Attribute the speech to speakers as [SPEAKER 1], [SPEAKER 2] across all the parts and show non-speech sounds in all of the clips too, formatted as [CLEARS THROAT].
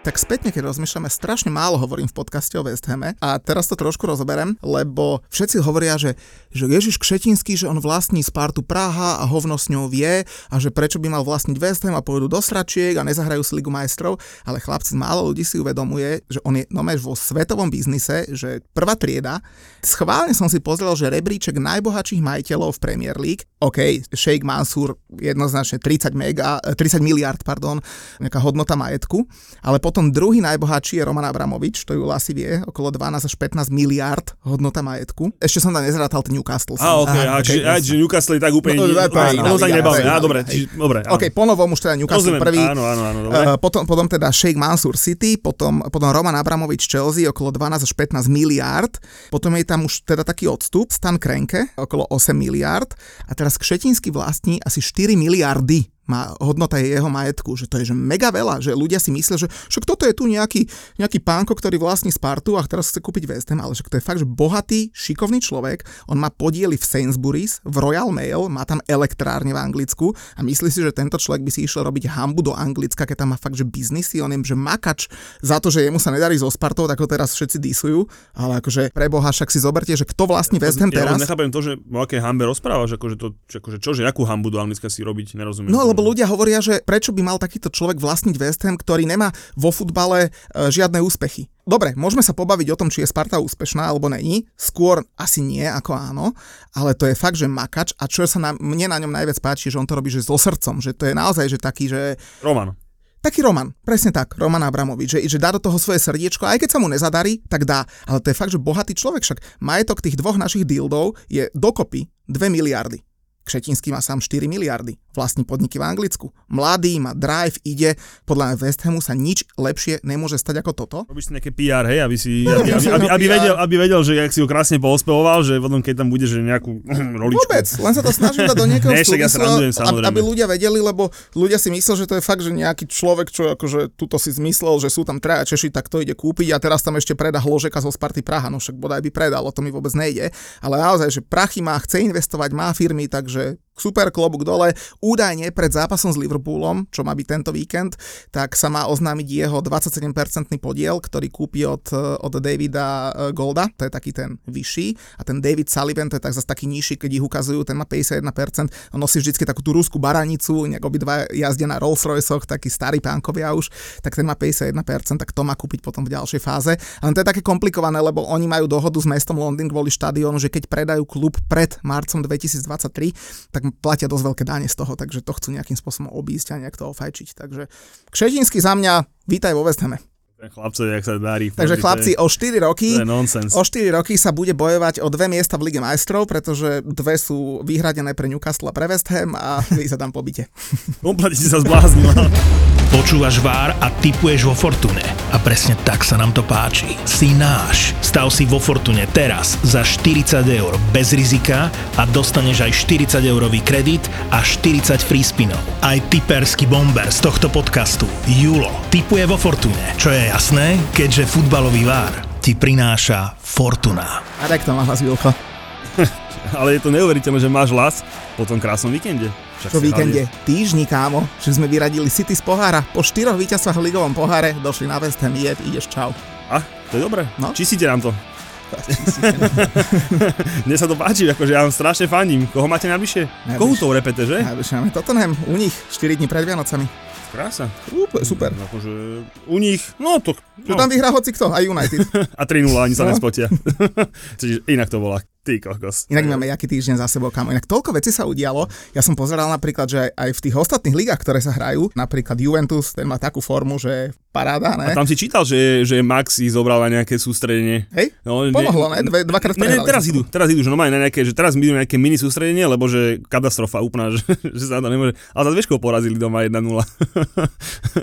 [SPEAKER 1] tak spätne, keď rozmýšľame, strašne málo hovorím v podcaste o West Hame a teraz to trošku rozoberem, lebo všetci hovoria, že, že Ježiš Kšetinský, že on vlastní Spartu Praha a hovno s ňou vie a že prečo by mal vlastniť West Ham a pôjdu do sračiek a nezahrajú si Ligu majstrov, ale chlapci, málo ľudí si uvedomuje, že on je no vo svetovom biznise, že prvá trieda. Schválne som si pozrel, že rebríček najbohatších majiteľov v Premier League, OK, Sheikh Mansur jednoznačne 30, mega, 30 miliard, pardon, nejaká hodnota majetku, ale potom druhý najbohatší je Roman Abramovič, to ju asi vie, okolo 12 až 15 miliard hodnota majetku. Ešte som tam nezrátal ten Newcastle.
[SPEAKER 2] A, okay, a, okay, aj, že Newcastle je tak úplne... No, no, no, tak nebavíme, á, dobre, či, dobre.
[SPEAKER 1] Áno. OK, ponovom už teda Newcastle
[SPEAKER 2] Rozumiem,
[SPEAKER 1] prvý.
[SPEAKER 2] Áno, áno, áno, dobre.
[SPEAKER 1] Uh, potom, potom teda Sheikh Mansur City, potom, potom Roman Abramovič Chelsea okolo 12 až 15 miliard, potom je tam už teda taký odstup, Stan Krenke okolo 8 miliard a teraz Kšetinský vlastní asi 4 miliardy má hodnota je jeho majetku, že to je že mega veľa, že ľudia si myslia, že však toto je tu nejaký, nejaký pánko, ktorý vlastní Spartu a teraz chce kúpiť West Ham, ale že to je fakt, že bohatý, šikovný človek, on má podiely v Sainsbury's, v Royal Mail, má tam elektrárne v Anglicku a myslí si, že tento človek by si išiel robiť hambu do Anglicka, keď tam má fakt, že biznisy, on je, že makač za to, že jemu sa nedarí so Spartou, tak ho teraz všetci disujú, ale akože pre Boha však si zoberte, že kto vlastní West Ham
[SPEAKER 2] ja
[SPEAKER 1] teraz.
[SPEAKER 2] Ja nechápem to, že o aké hambe rozprávaš, akože to, akože čo, že akú hambu do Anglicka si robiť, nerozumiem.
[SPEAKER 1] No, lebo ľudia hovoria, že prečo by mal takýto človek vlastniť West Ham, ktorý nemá vo futbale e, žiadne úspechy. Dobre, môžeme sa pobaviť o tom, či je Sparta úspešná alebo není. Skôr asi nie, ako áno, ale to je fakt, že makač a čo sa na, mne na ňom najviac páči, že on to robí že so srdcom, že to je naozaj že taký, že...
[SPEAKER 2] Roman.
[SPEAKER 1] Taký Roman, presne tak, Roman Abramovič, že, že dá do toho svoje srdiečko, aj keď sa mu nezadarí, tak dá. Ale to je fakt, že bohatý človek, však majetok tých dvoch našich dildov je dokopy 2 miliardy. Kšetinský má sám 4 miliardy, vlastní podniky v Anglicku. Mladý, má drive, ide, podľa mňa West Hamu sa nič lepšie nemôže stať ako toto.
[SPEAKER 2] Robíš si nejaké PR, hej, aby, si, [LAUGHS] aby, aby, aby, aby, vedel, aby vedel, že ak si ho krásne poospevoval, že potom keď tam bude, že nejakú [CLEARS THROAT] roličku.
[SPEAKER 1] Vôbec, len sa to snažím dať do [LAUGHS] nejakého
[SPEAKER 2] Ne, ja sa randujem,
[SPEAKER 1] aby, aby ľudia vedeli, lebo ľudia si myslel, že to je fakt, že nejaký človek, čo akože tuto si zmyslel, že sú tam traja Češi, tak to ide kúpiť a teraz tam ešte predá Hložeka zo Sparty Praha, no však bodaj by predal, o to mi vôbec nejde. Ale naozaj, že prachy má, chce investovať, má firmy, takže super klobúk dole. Údajne pred zápasom s Liverpoolom, čo má byť tento víkend, tak sa má oznámiť jeho 27% podiel, ktorý kúpi od, od Davida eh, Golda, to je taký ten vyšší, a ten David Sullivan, to je tak zase taký nižší, keď ich ukazujú, ten má 51%, on nosí vždy takú tú rúskú baranicu, nejak obidva jazdia na Rolls Royceoch, takí starí pánkovia už, tak ten má 51%, tak to má kúpiť potom v ďalšej fáze. Ale to je také komplikované, lebo oni majú dohodu s mestom Londýn kvôli štadiónu, že keď predajú klub pred marcom 2023, tak platia dosť veľké dáne z toho, takže to chcú nejakým spôsobom obísť a nejak to ofajčiť. Takže Kšetinský za mňa, vítaj vo West Hame.
[SPEAKER 2] Chlapcovi, jak sa darí.
[SPEAKER 1] Takže chlapci, o 4 roky, o 4 roky sa bude bojovať o dve miesta v Lige majstrov, pretože dve sú vyhradené pre Newcastle a pre West Ham a vy sa tam pobite.
[SPEAKER 2] Kompletne si sa zbláznila. [LAUGHS]
[SPEAKER 3] Počúvaš VAR a typuješ vo Fortune. A presne tak sa nám to páči. Si náš. Stav si vo Fortune teraz za 40 eur bez rizika a dostaneš aj 40 eurový kredit a 40 free spinov. Aj typerský bomber z tohto podcastu, Julo, typuje vo Fortune. Čo je jasné, keďže futbalový VAR ti prináša Fortuna.
[SPEAKER 1] A tak to má hlas. [LAUGHS]
[SPEAKER 2] Ale je to neuveriteľné, že máš las po tom krásnom víkende. Však
[SPEAKER 1] Čo víkende? Týždni, kámo. Že sme vyradili City z pohára. Po štyroch víťazstvách v ligovom poháre došli na West Ham. Jed, ideš čau.
[SPEAKER 2] A, to je dobre.
[SPEAKER 1] No.
[SPEAKER 2] Čistíte nám to. [LAUGHS] Mne sa to páči, akože ja vám strašne fandím. Koho máte?
[SPEAKER 1] Najbližšie.
[SPEAKER 2] Kohu to repete, že?
[SPEAKER 1] Najbližšie máme Tottenham. U nich 4 dní pred Vianocami.
[SPEAKER 2] Krása.
[SPEAKER 1] Úplne super.
[SPEAKER 2] Akože u nich, no to... No.
[SPEAKER 1] tam vyhrá hoci kto, aj United. [LAUGHS]
[SPEAKER 2] A 3-0, ani sa
[SPEAKER 1] No.
[SPEAKER 2] nespotia. [LAUGHS] Čiže inak to volá. Ty kokos.
[SPEAKER 1] Inak máme jaký týždeň za sebou, kamo. Inak toľko vecí sa udialo. Ja som pozeral napríklad, že aj v tých ostatných ligách, ktoré sa hrajú, napríklad Juventus, ten má takú formu, že paráda,
[SPEAKER 2] A
[SPEAKER 1] ne?
[SPEAKER 2] tam si čítal, že, že Max si zobral na nejaké sústredenie.
[SPEAKER 1] Hej?
[SPEAKER 2] No,
[SPEAKER 1] Pomohlo, ne? Dve, dvakrát
[SPEAKER 2] Ne, ne, teraz idú, teraz idú, že normálne na nejaké, že teraz idú nejaké mini sústredenie, lebo že katastrofa úplná, [LAUGHS] že, že sa to nemôže. Ale za dveškou porazili doma 1-0.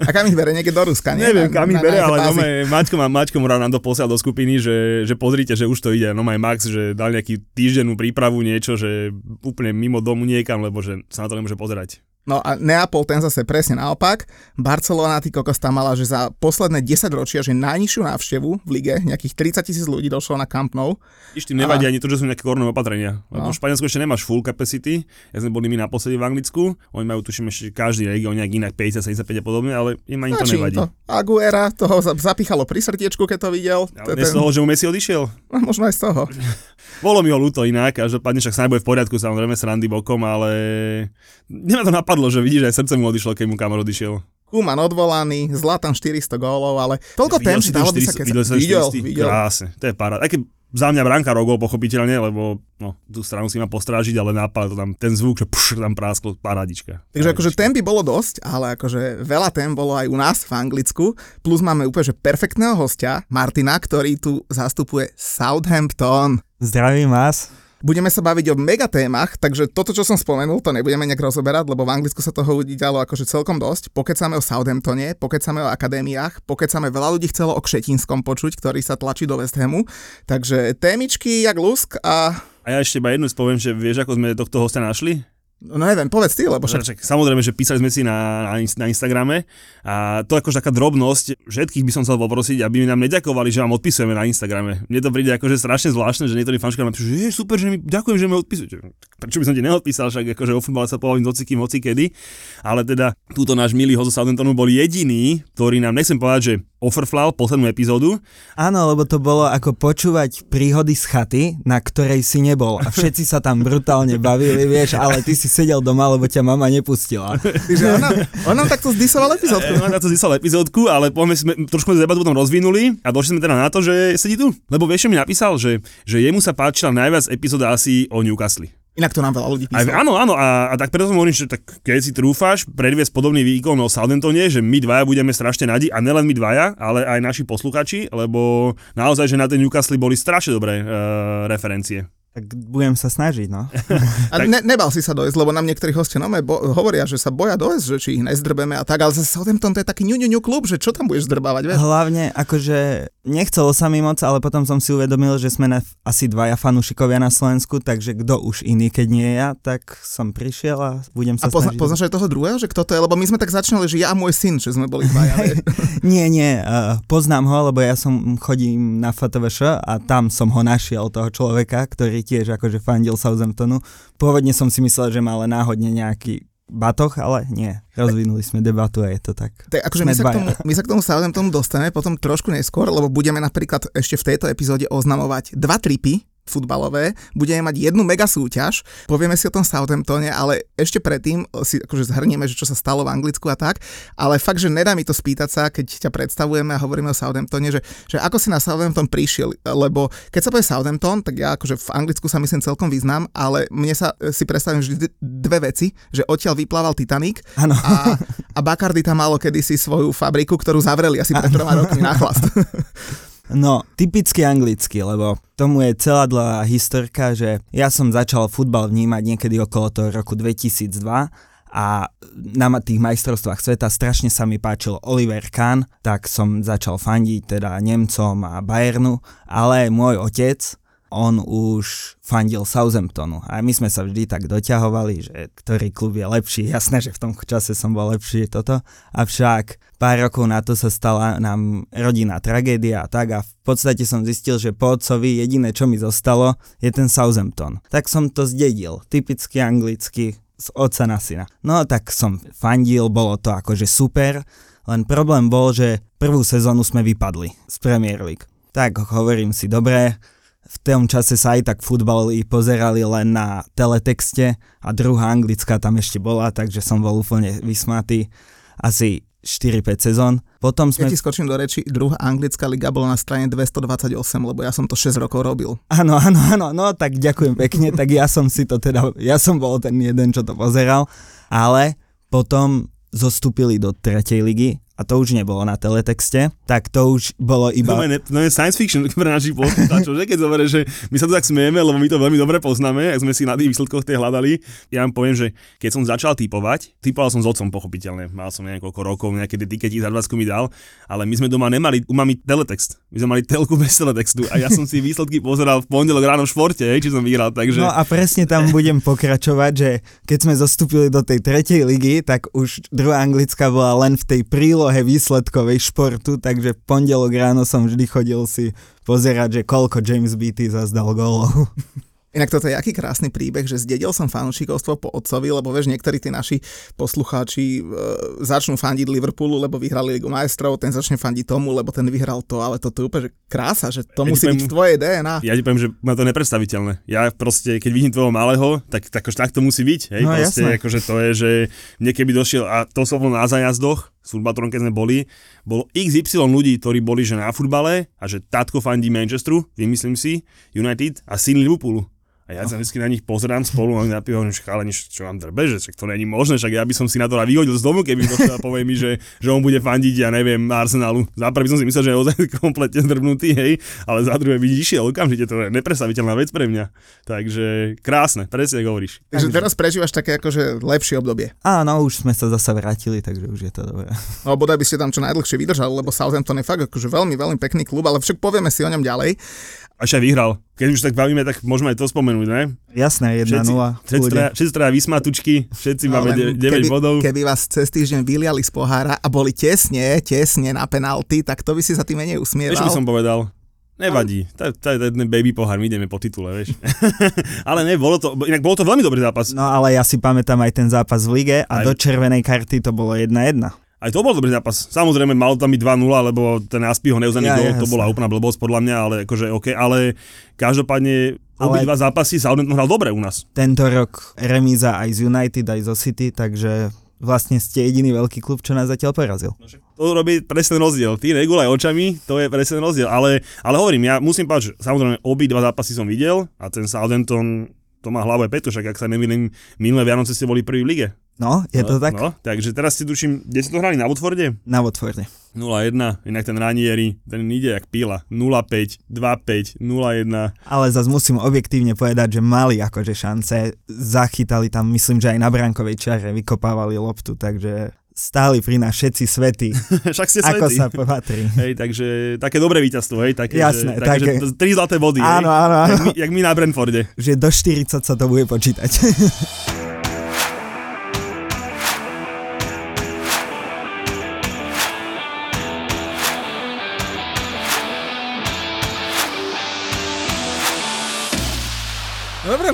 [SPEAKER 1] A kam ich bere niekde do Ruska, nie?
[SPEAKER 2] Neviem, kam ich bere, ale no Maťko, má, Maťko Morav nám to posiel do skupiny, že, že pozrite, že už to ide. No Max, že dal nejaký týždennú prípravu, niečo, že úplne mimo domu niekam, lebo že sa na to nemôže pozerať.
[SPEAKER 1] No a Neapol ten zase presne naopak. Barcelona, ty kokos tam mala, že za posledné 10 ročia, že najnižšiu návštevu v lige, nejakých 30 tisíc ľudí došlo na Camp Nou.
[SPEAKER 2] Iš tým nevadí ani to, že sú nejaké korunové opatrenia. Lebo
[SPEAKER 1] No.
[SPEAKER 2] v Španielsku ešte nemáš full capacity. Ja sme boli my naposledy v Anglicku. Oni majú tuším ešte každý región nejak inak 50, 75 a podobne, ale im ani to
[SPEAKER 1] Stačí im
[SPEAKER 2] nevadí.
[SPEAKER 1] to. Aguera, toho za- zapichalo pri srdiečku, keď to videl.
[SPEAKER 2] Ale
[SPEAKER 1] To
[SPEAKER 2] nie z toho, že mu Messi odišiel.
[SPEAKER 1] No, možno aj z toho. [LAUGHS]
[SPEAKER 2] Bolo mi ho ľúto inak, každopádne však sa bude v poriadku, samozrejme srandy bokom, ale nemá to napadlo, že vidíš, že aj srdce mu odišlo, keď mu kamor odišiel.
[SPEAKER 1] Kuman odvolaný, Zlatan 400 gólov, ale toľko tém, že dalo by sa keď
[SPEAKER 2] videl,
[SPEAKER 1] Videl,
[SPEAKER 2] 400?
[SPEAKER 1] videl.
[SPEAKER 2] Krásne, to je paráda. Aj keď za mňa bránka rogol, pochopiteľne, lebo no, tú stranu si má postrážiť, ale nápad to tam, ten zvuk, že pš, tam prásklo, parádička.
[SPEAKER 1] Takže akože tém by bolo dosť, ale akože veľa tém bolo aj u nás v Anglicku. Plus máme úplne že perfektného hostia, Martina, ktorý tu zastupuje Southampton.
[SPEAKER 4] Zdravím vás.
[SPEAKER 1] Budeme sa baviť o megatémach, takže toto, čo som spomenul, to nebudeme nejak rozoberať, lebo v Anglicku sa toho udialo akože celkom dosť. Pokecáme o Southamptone, pokecáme o akadémiách, pokecáme veľa ľudí chcelo o Kšetinskom počuť, ktorý sa tlačí do West Hamu. Takže témičky jak lusk a...
[SPEAKER 2] A ja ešte iba jednu spoviem, že vieš, ako sme tohto hostia našli?
[SPEAKER 1] No neviem, povedz ty, lebo však...
[SPEAKER 2] Však, samozrejme, že písali sme si na, na, na Instagrame a to akože taká drobnosť, všetkých by som chcel poprosiť, aby mi nám neďakovali, že vám odpisujeme na Instagrame. Mne to príde akože strašne zvláštne, že niektorí fanúšikovia napíšu, že je super, že mi ďakujem, že mi odpisujete. Prečo by som ti neodpísal, však akože o futbale sa poviem hocikým, hocikedy. Ale teda túto náš milý host zo Southamptonu bol jediný, ktorý nám, nechcem povedať, že offerflal poslednú epizódu,
[SPEAKER 4] Áno, lebo to bolo ako počúvať príhody z chaty, na ktorej si nebol. A všetci sa tam brutálne bavili, vieš, ale ty si sedel doma, lebo ťa mama nepustila.
[SPEAKER 1] Že on, nám, on nám takto zdisoval epizódku.
[SPEAKER 2] E, na to zísal epizódku, ale poďme sme, trošku sme debatu potom rozvinuli a došli sme teda na to, že sedí tu. Lebo vieš, čo mi napísal, že, že jemu sa páčila najviac epizóda asi o Newcastle.
[SPEAKER 1] Inak to nám veľa ľudí
[SPEAKER 2] Aj,
[SPEAKER 1] písalo.
[SPEAKER 2] áno, áno, a, a tak preto som hovorím, že tak keď si trúfáš predviesť podobný výkon o Southamptone, že my dvaja budeme strašne radi, a nelen my dvaja, ale aj naši posluchači, lebo naozaj, že na ten Newcastle boli strašne dobré uh, referencie.
[SPEAKER 4] Tak budem sa snažiť, no. [LAUGHS]
[SPEAKER 1] A ne, nebal si sa dojsť, lebo nám niektorí hostia nome bo- hovoria, že sa boja dojsť, že či ich nezdrbeme a tak, ale zase Southampton to je taký ňu, ňu, ňu klub, že čo tam budeš zdrbávať, vieš?
[SPEAKER 4] Hlavne, akože nechcelo sa mi moc, ale potom som si uvedomil, že sme na, asi dvaja fanúšikovia na Slovensku, takže kto už iný, keď nie ja, tak som prišiel a budem
[SPEAKER 1] A
[SPEAKER 4] sa
[SPEAKER 1] pozna,
[SPEAKER 4] snažiť.
[SPEAKER 1] poznáš aj toho druhého, že kto to je? Lebo my sme tak začínali, že ja a môj syn, že sme boli [LAUGHS] dvaja. [LAUGHS]
[SPEAKER 4] Nie, nie, uh, poznám ho, lebo ja som chodím na FTVŠ a tam som ho našiel, toho človeka, ktorý tiež akože fandil Southamptonu. Pôvodne som si myslel, že má len náhodne nejaký batoh, ale nie. Rozvinuli sme debatu a je to tak.
[SPEAKER 1] Tak akože my sa, k tomu, my sa k tomu Southamptonu dostaneme potom trošku neskôr, lebo budeme napríklad ešte v tejto epizóde oznamovať dva tripy futbalové, budeme mať jednu mega súťaž, povieme si o tom Southamptone, ale ešte predtým si akože zhrnieme, že čo sa stalo v Anglicku a tak, ale fakt, že nedá mi to spýtať sa, keď ťa predstavujeme a hovoríme o Southamptone, že, že ako si na Southampton prišiel, lebo keď sa povie Southampton, tak ja akože v Anglicku sa myslím celkom význam, ale mne sa si predstavím vždy dve veci, že odtiaľ vyplával Titanic
[SPEAKER 4] Áno.
[SPEAKER 1] a, a Bacardi tam malo kedysi svoju fabriku, ktorú zavreli asi pred troma rokmi na chlast. [LAUGHS]
[SPEAKER 4] No, typicky anglicky, lebo tomu je celá dlhá historka, že ja som začal futbal vnímať niekedy okolo toho roku 2002 a na tých majstrovstvách sveta strašne sa mi páčil Oliver Kahn, tak som začal fandiť teda Nemcom a Bayernu, ale môj otec, on už fandil Southamptonu a my sme sa vždy tak doťahovali, že ktorý klub je lepší. [LAUGHS] Jasné, že v tom čase som bol lepší toto, avšak pár rokov na to sa stala nám rodinná tragédia a tak a v podstate som zistil, že po otcovi jediné, čo mi zostalo, je ten Southampton. Tak som to zdedil, typicky anglicky, z otca na syna. No tak som fandil, bolo to akože super, len problém bol, že prvú sezónu sme vypadli z Premier League. Tak hovorím si, dobre, tom čase sa aj tak futbali pozerali len na teletexte a druhá anglická tam ešte bola, takže som bol úplne vysmatý. Asi 4-5 sezón. Potom
[SPEAKER 1] Ja
[SPEAKER 4] sme...
[SPEAKER 1] ti skočím do reči, druhá anglická liga bola na strane 228, lebo ja som to 6 rokov robil.
[SPEAKER 4] Áno, áno, áno, no tak ďakujem pekne, tak ja som si to teda, ja som bol ten jeden, čo to pozeral, ale potom zostúpili do tretej ligy a to už nebolo na teletexte, tak to už bolo iba...
[SPEAKER 2] je, to je science fiction pre našich poslucháčov, že keď zoberieš, že my sa tu tak smieme, lebo my to veľmi dobre poznáme, ak sme si na tých výsledkoch tie hľadali. Ja vám poviem, že keď som začal typovať, typoval som s otcom pochopiteľne, mal som niekoľko rokov, nejaké tie tikety za 20 mi dal, ale my sme doma nemali u mami teletext. My sme mali telku bez teletextu a ja som si výsledky pozeral v pondelok ráno v športe, či som vyhral, takže...
[SPEAKER 4] No a presne tam budem pokračovať, že keď sme zostúpili do tej tretej ligy, tak už druhá anglická bola len v tej prílohe výsledkovej športu, takže v pondelok ráno som vždy chodil si pozerať, že koľko James Beatty zazdal golov. [LAUGHS]
[SPEAKER 1] Inak toto je aký krásny príbeh, že zdedil som fanúšikovstvo po otcovi, lebo vieš, niektorí tí naši poslucháči e, začnú fandiť Liverpoolu, lebo vyhrali Ligu majstrov, ten začne fandiť tomu, lebo ten vyhral to, ale toto je úplne že krása, že to
[SPEAKER 2] Ja
[SPEAKER 1] musí byť
[SPEAKER 2] poviem-
[SPEAKER 1] v tvojej DNA.
[SPEAKER 2] Ja ti poviem, že ma to nepredstaviteľné. Ja proste, keď vidím tvojho malého, tak, tak, tak to musí byť. Hej?
[SPEAKER 4] No,
[SPEAKER 2] proste,
[SPEAKER 4] jasné.
[SPEAKER 2] akože to je, že mne keby došiel, a to som bol na zajazdoch, s futbaltrom, keď sme boli, bolo XY ľudí, ktorí boli že na futbale a že tátko fandí Manchesteru, vymyslím si, United a syn Liverpoolu. A ja sa vždy na nich pozerám spolu a oni napívajú, že chalani, čo vám drbe, že to není možné, však ja by som si na to vyhodil z domu, keby došiel a povie mi, že, že on bude fandiť, ja neviem, Arsenalu. Za prvý som si myslel, že je ozaj [LAUGHS] kompletne zdrbnutý, hej, ale za druhé vidíš, išiel okamžite, to je nepredstaviteľná vec pre mňa. Takže krásne, presne hovoríš.
[SPEAKER 1] Takže teraz prežívaš také akože lepšie obdobie.
[SPEAKER 4] Áno, už sme sa zase vrátili, takže už je to dobré. [LAUGHS]
[SPEAKER 1] No bodaj by ste tam čo najdlhšie vydržali, lebo Southampton je fakt akože veľmi, veľmi pekný klub, ale však povieme si o ňom ďalej.
[SPEAKER 2] Až aj vyhral. Keď už tak bavíme, tak môžeme aj to spomenúť, ne?
[SPEAKER 4] Jasné, 1-0.
[SPEAKER 2] Všetci, všetci, traja, všetci traja vysmatučky, všetci máme
[SPEAKER 1] Ale
[SPEAKER 2] 9
[SPEAKER 1] keby,
[SPEAKER 2] bodov.
[SPEAKER 1] Keby vás cez týždeň vyliali z pohára a boli tesne, tesne na penalty, tak to by si sa tým menej usmieval.
[SPEAKER 2] Vieš, by som povedal? Nevadí, to, to je ten baby pohár, my ideme po titule, vieš. [LAUGHS] ale ne, bolo to, inak bol to veľmi dobrý zápas.
[SPEAKER 4] No ale ja si pamätám aj ten zápas v lige a
[SPEAKER 2] Aj-
[SPEAKER 4] do červenej karty to bolo 1-1.
[SPEAKER 2] Aj to bol dobrý zápas. Samozrejme, malo tam byť 2-0, lebo ten Aspiho neuznaný
[SPEAKER 4] Ja,
[SPEAKER 2] gól,
[SPEAKER 4] ja,
[SPEAKER 2] to bola úplná blbosť podľa mňa, ale akože OK, ale každopádne
[SPEAKER 4] Ale-
[SPEAKER 2] obidva zápasy Southampton hral dobre u nás.
[SPEAKER 4] Tento rok remíza aj z United, aj zo City, takže vlastne ste jediný veľký klub, čo nás zatiaľ porazil.
[SPEAKER 2] To robí presne rozdiel. Ty regulaj očami, to je presne rozdiel. Ale, ale hovorím, ja musím povedať, že samozrejme obidva zápasy som videl a ten Southampton to má hlavu aj Petu, však ak sa nemýlim, minulé Vianoce ste boli prvý v lige.
[SPEAKER 4] No, je to
[SPEAKER 2] no,
[SPEAKER 4] tak?
[SPEAKER 2] No, takže teraz si tuším, kde si to hrali, na Watforde?
[SPEAKER 4] Na Watforde.
[SPEAKER 2] 0-1, inak ten Ranieri, ten ide jak píla. 0-5, 2-5, 0-1.
[SPEAKER 4] Ale zase musím objektívne povedať, že mali akože šance, zachytali tam, myslím, že aj na brankovej čare vykopávali loptu, takže stáli pri nás všetci svety, [LAUGHS]
[SPEAKER 2] Však ste
[SPEAKER 4] ako
[SPEAKER 2] svätí.
[SPEAKER 4] sa patrí.
[SPEAKER 2] Hej, takže také dobré víťazstvo, hej, také,
[SPEAKER 4] Jasné,
[SPEAKER 2] že, také,
[SPEAKER 4] také.
[SPEAKER 2] že tri zlaté body,
[SPEAKER 4] Áno,
[SPEAKER 2] hej,
[SPEAKER 4] áno, áno.
[SPEAKER 2] Jak, my, jak my na Brentforde.
[SPEAKER 4] Že do 40 sa to bude počítať. [LAUGHS]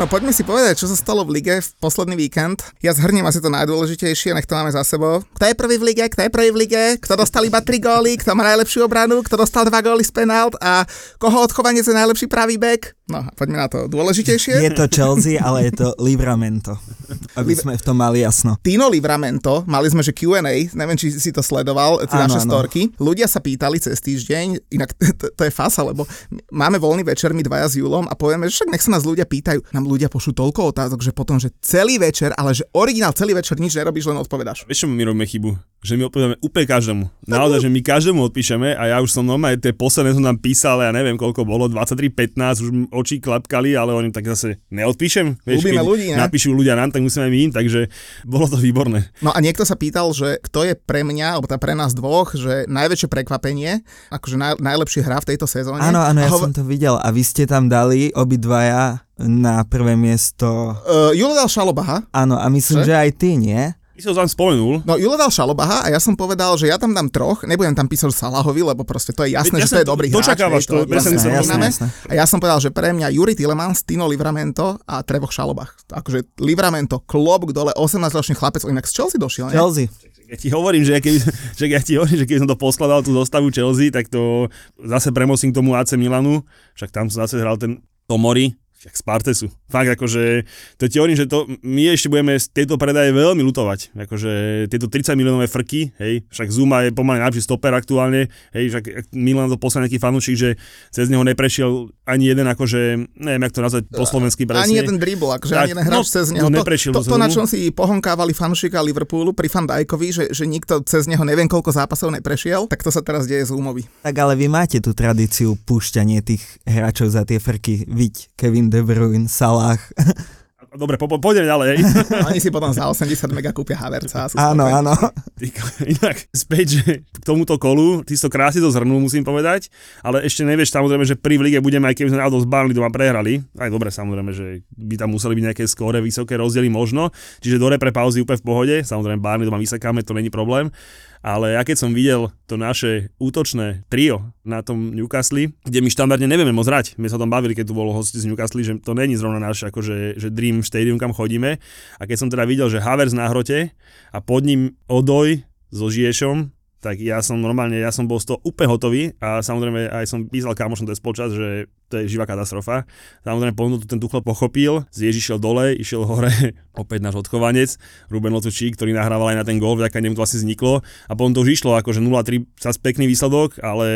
[SPEAKER 1] No poďme si povedať, čo sa stalo v lige v posledný víkend. Ja zhrniem asi to najdôležitejšie, nech to máme za sebou. Kto je prvý v lige, kto je prvý v lige, kto dostal iba 3 góly, kto má najlepšiu obranu, kto dostal 2 góly z penalt a koho odchovanie je najlepší pravý back. No, poďme na to dôležitejšie.
[SPEAKER 4] Je to Chelsea, ale je to Livramento. [LAUGHS] Aby sme v tom mali jasno.
[SPEAKER 1] Tino Livramento, mali sme že Q&A, neviem, či si to sledoval, tie naše storky. Ľudia sa pýtali cez týždeň, inak [LAUGHS] to, to je fasa, lebo máme voľný večer my dvaja s Julom a povieme, že však nech sa nás ľudia pýtajú. Nám ľudia pošlú toľko otázok, že potom, že celý večer, ale že originál celý večer nič nerobíš, len odpovedáš.
[SPEAKER 2] Vieš, čo my robíme chybu? Že my odpovedáme úplne každému. Naozaj, že my každému odpíšeme a ja už som normálne, tie posledné som tam písal, ja neviem koľko bolo, 23.15, už oči klapkali, ale oni tak zase neodpíšem.
[SPEAKER 1] Ľúbime
[SPEAKER 2] keď
[SPEAKER 1] ľudí, ne?
[SPEAKER 2] Napíšu ľudia nám, tak musíme aj my im, takže bolo to výborné.
[SPEAKER 1] No a niekto sa pýtal, že kto je pre mňa, alebo tá pre nás dvoch, že najväčšie prekvapenie, akože naj, najlepší hra v tejto sezóne.
[SPEAKER 4] Áno, áno, ja
[SPEAKER 1] hov-
[SPEAKER 4] som to videl. A vy ste tam dali obidvaja na prvé miesto.
[SPEAKER 1] Uh, Julo dal Šalobaha,
[SPEAKER 4] Áno, a myslím,
[SPEAKER 1] Že?
[SPEAKER 4] že aj ty, nie?
[SPEAKER 2] Ty som vám spomenul,
[SPEAKER 1] No Julo dal Šalobaha a ja som povedal, že ja tam dám troch, nebudem tam písať Salahovi, lebo proste to je jasné,
[SPEAKER 2] Veď
[SPEAKER 1] že to je dobrý
[SPEAKER 2] to
[SPEAKER 1] hráč.
[SPEAKER 2] čakávaš, to presne,
[SPEAKER 1] jasné,
[SPEAKER 2] čo
[SPEAKER 4] jasné, jasné.
[SPEAKER 1] A ja som povedal, že pre mňa Juri Tilemans, Tino Livramento a Trevoch Šalobach. Akože Livramento, klobúk dole, 18-ročný chlapec, on inak z Chelsea došiel, ne?
[SPEAKER 4] Chelsea.
[SPEAKER 2] ja ti hovorím, že ja keby, [LAUGHS] že ja ti hovorím, že keby som to poskladal tú zostavu Chelsea, tak to zase premosím k tomu AC Milanu, však tam som zase hral ten Tomori, jak Spartesu. Fakt, akože, to ti hovorím, že to, my ešte budeme z tejto predaje veľmi lutovať. Akože tieto 30 miliónové frky, hej, však Zuma je pomaly najlepší stoper aktuálne, hej, však Milan to poslal nejaký fanúšik, že cez neho neprešiel ani jeden, akože, neviem, jak to nazvať po slovensky presne.
[SPEAKER 1] Ani jeden dribble, akože
[SPEAKER 2] Tak,
[SPEAKER 1] ani jeden hráč
[SPEAKER 2] no,
[SPEAKER 1] cez neho.
[SPEAKER 2] no,
[SPEAKER 1] To,
[SPEAKER 2] neprešiel
[SPEAKER 1] to, to, na čom si pohonkávali fanúšika Liverpoolu pri Van Dijkovi, že, že nikto cez neho neviem koľko zápasov neprešiel, tak to sa teraz deje z Umovi.
[SPEAKER 4] Tak ale vy máte tú tradíciu púšťanie tých hráčov za tie frky. Viď, Kevin De Bruyne, Salah. [LAUGHS]
[SPEAKER 2] Dobre, po, po, poďme ďalej. [LAUGHS]
[SPEAKER 1] Oni si potom za 80 mega kúpia Havertza. a sú
[SPEAKER 4] áno,
[SPEAKER 1] spokojní.
[SPEAKER 4] áno.
[SPEAKER 2] Inak, späť, že k tomuto kolu, ty si to krásne to zhrnul, musím povedať, ale ešte nevieš samozrejme, že pri lige budeme, aj keby sme náhodou z Barnley doma prehrali, aj dobre samozrejme, že by tam museli byť nejaké skóre, vysoké rozdiely možno, čiže do repre pauzy úplne v pohode, samozrejme Barnley doma vysakáme, to není problém, ale ja keď som videl to naše útočné trio na tom Newcastle, kde my štandardne nevieme moc hrať, my sa o tom bavili, keď tu bol host z Newcastle, že to není zrovna náš akože, že Dream Stadium, kam chodíme. A keď som teda videl, že Havers na hrote a pod ním Odoj so Žiešom, tak ja som normálne, ja som bol z toho úplne hotový a samozrejme aj som písal kamošom to spolčas, že to je živá katastrofa. Samozrejme potom to ten Tuchel pochopil, z Ježi šiel dole, išiel hore, [LAUGHS] opäť náš odchovanec, Ruben Lotučík, ktorý nahrával aj na ten gól, vďaka nemu to asi vzniklo a potom to už išlo, akože 0-3 sa pekný výsledok, ale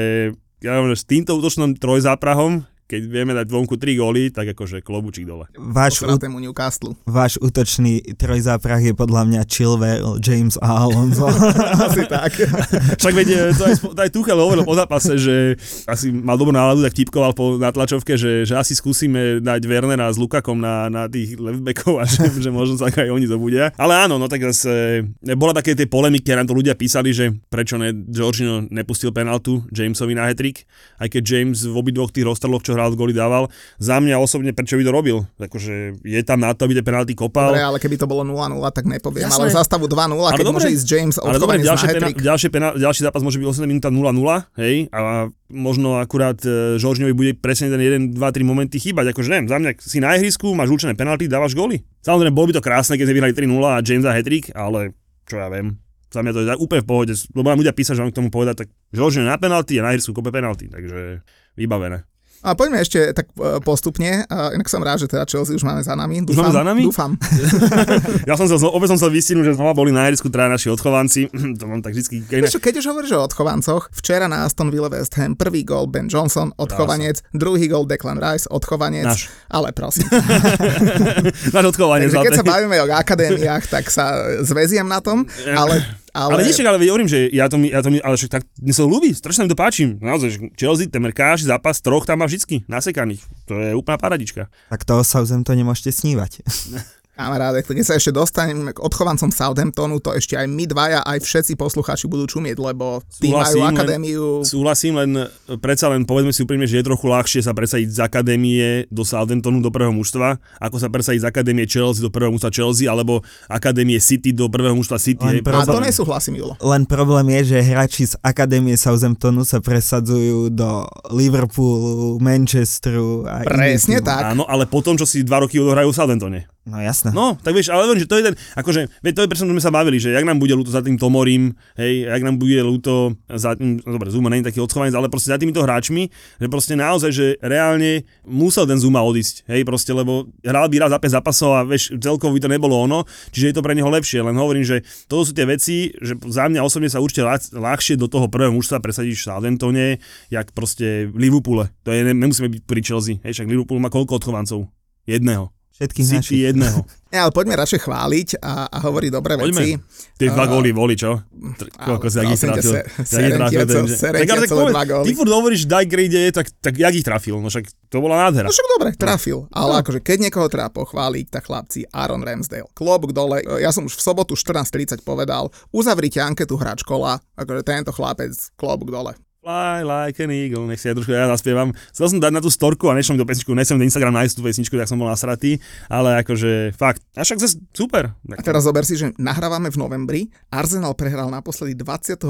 [SPEAKER 2] ja viem, že s týmto útočným trojzáprahom, keď vieme dať vonku 3 góly, tak akože klobučík dole.
[SPEAKER 4] Váš, ú-
[SPEAKER 1] Newcastle.
[SPEAKER 4] váš útočný trojzáprah je podľa mňa Chilwell, James a Alonso. [LAUGHS]
[SPEAKER 1] Asi tak.
[SPEAKER 2] Však veď e, to aj, to aj Tuchel hovoril po zápase, že asi mal dobrú náladu, tak tipkoval po, na tlačovke, že, že asi skúsime dať Wernera s Lukakom na, na tých leftbackov a [LAUGHS] že, že možno sa aj oni zobudia. Ale áno, no tak zase e, bola také tie polemiky, nám to ľudia písali, že prečo ne, Georgino nepustil penaltu Jamesovi na hetrik, aj keď James v obidvoch tých rozstreloch, čo hral, góly dával. Za mňa osobne, prečo by to robil? Akože je tam na to, aby tie penalty kopal.
[SPEAKER 1] Dobre, ale keby to bolo 0-0, tak nepoviem.
[SPEAKER 2] Jasné.
[SPEAKER 1] Ale za stavu 2-0,
[SPEAKER 2] Ale
[SPEAKER 1] keď
[SPEAKER 2] dobre.
[SPEAKER 1] môže ísť James
[SPEAKER 2] Ale dobre, ďalšie, pena, ďalšie pena, ďalší zápas môže byť 8 minúta 0-0, hej, a možno akurát e, Žoržňovi bude presne ten 1, 2, 3 momenty chýbať, akože neviem, za mňa si na ihrisku, máš určené penalty, dávaš góly. Samozrejme, bolo by to krásne, keď sme vyhrali 3-0 a James a hetrik, ale čo ja viem, za mňa to je úplne v pohode, lebo nám ľudia písať, že mám k tomu povedať, tak Žoržňo na penalty a na ihrisku kope penalty, takže vybavené.
[SPEAKER 1] A poďme ešte tak e, postupne. Inak som rád, že teda Chelsea už máme za nami.
[SPEAKER 2] Už máme za nami?
[SPEAKER 1] Dúfam. [LAUGHS]
[SPEAKER 2] Ja som sa, opäť som sa vystihnul, že znova boli na ihrisku traja naši odchovanci, [CLEARS THROAT] to mám tak vždycky,
[SPEAKER 1] čo, keď už hovoríš o odchovancoch, včera na Aston Villa West Ham prvý gol Ben Johnson, odchovanec, druhý gol Declan Rice, odchovanec,
[SPEAKER 2] Náš.
[SPEAKER 1] ale prosím. [LAUGHS]
[SPEAKER 2] náš odchovanie.
[SPEAKER 1] Takže keď sa bavíme o akadémiách, tak sa zväziem na tom, ale... Ale,
[SPEAKER 2] Ale, ale nie, ale hovorím, že ja to mi, ja to mi ale však tak, mne sa to ľúbi, strašne mi to páči. Naozaj, že Chelsea, ten každý zápas troch tam má vždycky nasekaných. To je úplná paradička.
[SPEAKER 4] tak toho Southampton nemôžete snívať. [LAUGHS]
[SPEAKER 1] Kamaráde, keď sa ešte dostaneme k odchovancom Southamptonu, to ešte aj my dvaja, aj všetci poslucháči budú čumieť, lebo tí majú
[SPEAKER 2] Súhlasím, len-
[SPEAKER 1] akadémiu...
[SPEAKER 2] Súhlasím, len e, predsa len povedzme si úprimne, že je trochu ľahšie sa presadiť z akadémie do Southamptonu do prvého mužstva, ako sa presadiť z akadémie Chelsea do prvého mužstva Chelsea, alebo akadémie City do prvého mužstva City.
[SPEAKER 4] Len
[SPEAKER 2] hej,
[SPEAKER 1] A to
[SPEAKER 4] problém-
[SPEAKER 1] nesúhlasím, Julo.
[SPEAKER 4] Len problém je, že hráči z Akadémie Southamptonu sa presadzujú do Liverpoolu, Manchesteru a
[SPEAKER 1] Presne tak.
[SPEAKER 2] Áno, ale potom, čo si dva roky odohrajú v Southamptone.
[SPEAKER 4] No jasné.
[SPEAKER 2] No, tak vieš, ale len, že to je ten, akože, veď to je prečo sme sa bavili, že jak nám bude ľúto za tým Tomorím, hej, jak nám bude ľúto za tým, no dobre, Zuma je taký odchovanec, ale proste za týmito hráčmi, že proste naozaj, že reálne musel ten Zuma odísť, hej, proste, lebo hral by raz za 5 zápasov a vieš, celkovo by to nebolo ono, čiže je to pre neho lepšie, len hovorím, že toto sú tie veci, že za mňa osobne sa určite ľah- ľahšie do toho prvého mužstva presadiť v Southamptone, jak proste v Liverpoole, to je, nemusíme byť pri Chelsea, hej, však Liverpool má koľko odchovancov? Jedného.
[SPEAKER 4] Všetkých našich.
[SPEAKER 2] City jedného. [LAUGHS]
[SPEAKER 1] Nie, ale poďme radšej chváliť a, a hovoriť dobré
[SPEAKER 2] Poďme.
[SPEAKER 1] veci.
[SPEAKER 2] Tie dva góly boli, čo? Tr- Koľko si ich trafil? Tak ale tak. Ty furt hovoríš, daj kde ide, tak, tak jak ich trafil? No však to bola nádhera.
[SPEAKER 1] No však dobre, trafil. Ale akože keď niekoho treba pochváliť, tak chlapci Aaron Ramsdale. Klobúk dole. Ja som už v sobotu 14.30 povedal, uzavrite anketu hráč kola. Akože tento chlapec, klobúk dole.
[SPEAKER 2] Fly like an eagle, nech si ja trošku ja zaspievam. Chcel som dať na tú storku a nešlo mi do pesničku, nechcem na Instagram nájsť tú pesničku, tak som bol nasratý, ale akože fakt, a však zase super.
[SPEAKER 1] A teraz zober si, že nahrávame v novembri. Arsenal prehral naposledy 28.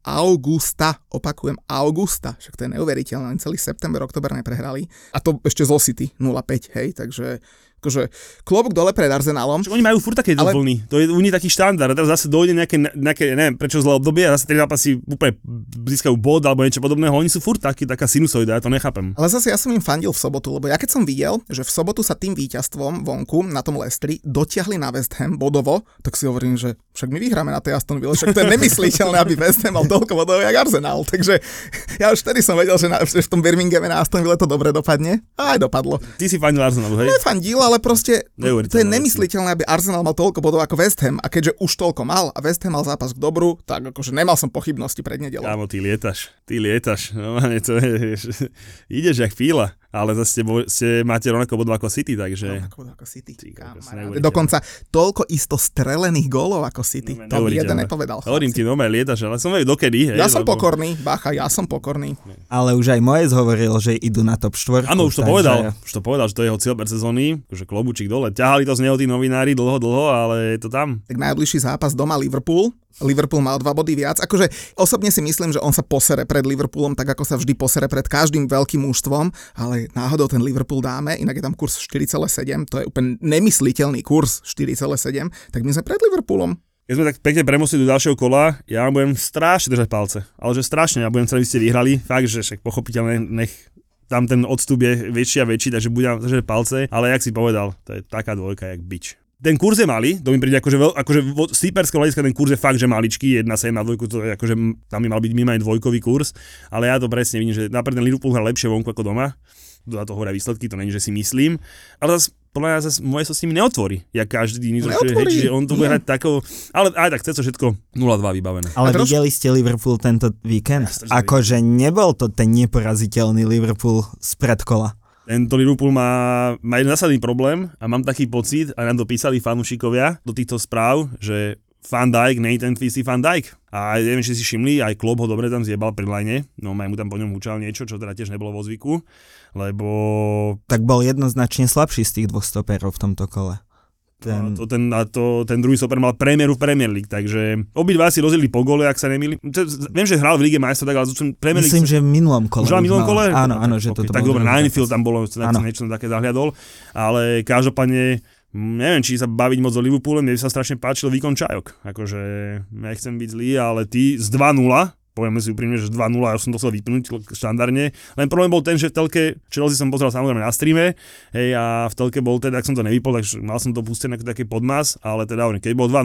[SPEAKER 1] augusta. Opakujem, augusta. Však to je neuveriteľné, celý september, oktober neprehrali. A to ešte zo City 0-5, hej, takže Akože klobúk dole pred Arsenálom.
[SPEAKER 2] Však oni majú furt také
[SPEAKER 1] Ale-
[SPEAKER 2] vlny, to je u nich taký štandard. Teraz zase dojde nejaké, nejaké neviem prečo zlé obdobie a zase tri zápasy úplne získajú bod alebo niečo podobného. Oni sú furt taký, taká sinusoida, ja to nechápem.
[SPEAKER 1] Ale zase ja som im fandil v sobotu, lebo ja keď som videl, že v sobotu sa tým víťazstvom vonku na tom Lestri dotiahli na West Ham bodovo, tak si hovorím, že však my vyhráme na tej Aston Villa, však to je nemysliteľné, aby West Ham mal toľko bodov jak Arsenal. Takže ja už vtedy som vedel, že, na, že v tom Birminghame na Aston Villa to dobre dopadne. A aj dopadlo.
[SPEAKER 2] Ty si fandil Arsenalu, hej?
[SPEAKER 1] Nefandil, ale proste
[SPEAKER 2] Neuveriteľné
[SPEAKER 1] to je nemysliteľné, aby Arsenal mal toľko bodov ako West Ham a keďže už toľko mal a West Ham mal zápas k dobru, tak akože nemal som pochybnosti pred nedelou.
[SPEAKER 2] Kámo, ty lietaš, ty lietaš. Normálne [LAUGHS] to je, ideš jak fíla, ale zase ste, ste, máte rovnako bodov ako City, takže...
[SPEAKER 1] Ako, ako City.
[SPEAKER 2] Ty.
[SPEAKER 1] Dokonca toľko isto strelených gólov ako City.
[SPEAKER 2] No,
[SPEAKER 1] to jeden nepovedal.
[SPEAKER 2] Hovorím ti, no lietaš, ale som vedel dokedy, hej?
[SPEAKER 1] Ja som
[SPEAKER 2] lebo-
[SPEAKER 1] pokorný, bacha, ja som pokorný.
[SPEAKER 4] Ale už aj Mojes hovoril, že idú na top 4.
[SPEAKER 2] Áno, už to povedal, už to povedal, že to je jeho cieľ pre sezóny, že klobúčik dole. Ťahali to z neho tí novinári dlho, dlho, ale je to tam.
[SPEAKER 1] Tak najbližší zápas doma Liverpool. Liverpool o dva body viac. Akože osobne si myslím, že on sa posere pred Liverpoolom, tak ako sa vždy posere pred každým veľkým mužstvom, ale náhodou ten Liverpool dáme, inak je tam kurz 4,7, to je úplne nemysliteľný kurz 4,7, tak my sme pred Liverpoolom.
[SPEAKER 2] Keď sme tak pekne premostili do ďalšieho kola, ja budem strašne držať palce. Ale že strašne, ja budem chcel, aby ste vyhrali. Fakt, že však pochopiteľne nech tam ten odstup je väčší a väčší, takže budem držať palce. Ale jak si povedal, to je taká dvojka, jak bič. Ten kurz je malý, to mi príde akože, veľ, akože vo- z hľadiska ten kurz je fakt, že maličký, 1,7 na dvojku, to je akože, tam by mal byť minimálne dvojkový kurz, ale ja to presne vidím, že napríklad ten Liverpool hrá lepšie vonku ako doma, za to hovoria výsledky, to není, že si myslím, ale zase podľa mňa zase moje sa s nimi neotvorí, jak každý iný, že, hej, čiže on to bude hrať takou, ale aj tak, chce to všetko 0-2 vybavené.
[SPEAKER 4] Ale
[SPEAKER 1] troš-
[SPEAKER 4] videli ste Liverpool tento víkend?
[SPEAKER 2] Že
[SPEAKER 4] Akože nebol to ten neporaziteľný Liverpool z predkola.
[SPEAKER 2] Tento Liverpool má, má jeden zásadný problém a mám taký pocit, a nám to písali fanúšikovia do týchto správ, že Van Dijk, Nathan Fisty Van Dijk. A neviem, či si všimli, aj Klopp ho dobre tam zjebal pri line, no aj mu tam po ňom húčal niečo, čo teda tiež nebolo vo zvyku, lebo
[SPEAKER 4] Tak bol jednoznačne slabší z tých dvoch stoperov v tomto kole.
[SPEAKER 2] Ten,
[SPEAKER 4] Ten,
[SPEAKER 2] to, ten, a to, ten druhý super mal premiéru v Premier League, takže obidva si rozdielili po gole, ak sa nemýlim. Viem, že hral v Lige majstrov, tak ale to Premier League
[SPEAKER 4] myslím, že v minulom kole.
[SPEAKER 2] Už
[SPEAKER 4] už
[SPEAKER 2] minulom kole?
[SPEAKER 4] Áno, áno, že
[SPEAKER 2] okay,
[SPEAKER 4] toto
[SPEAKER 2] Tak dobre, na. Anfield tam bolo, som niečo som také zahliadol, ale každopádne neviem, či sa baviť moc o Liverpoole, mne sa strašne páčil výkon Čajok. Akože nechcem byť zlý, ale ty z 2-0, povieme si úprimne, že 2-0, ja som to chcel vypnúť štandardne. Len problém bol ten, že v telke, Chelsea som pozeral samozrejme na streame, hej, a v telke bol teda, ak som to nevypol, takže mal som to pustené ako taký podmas, ale teda keď bol 2-0,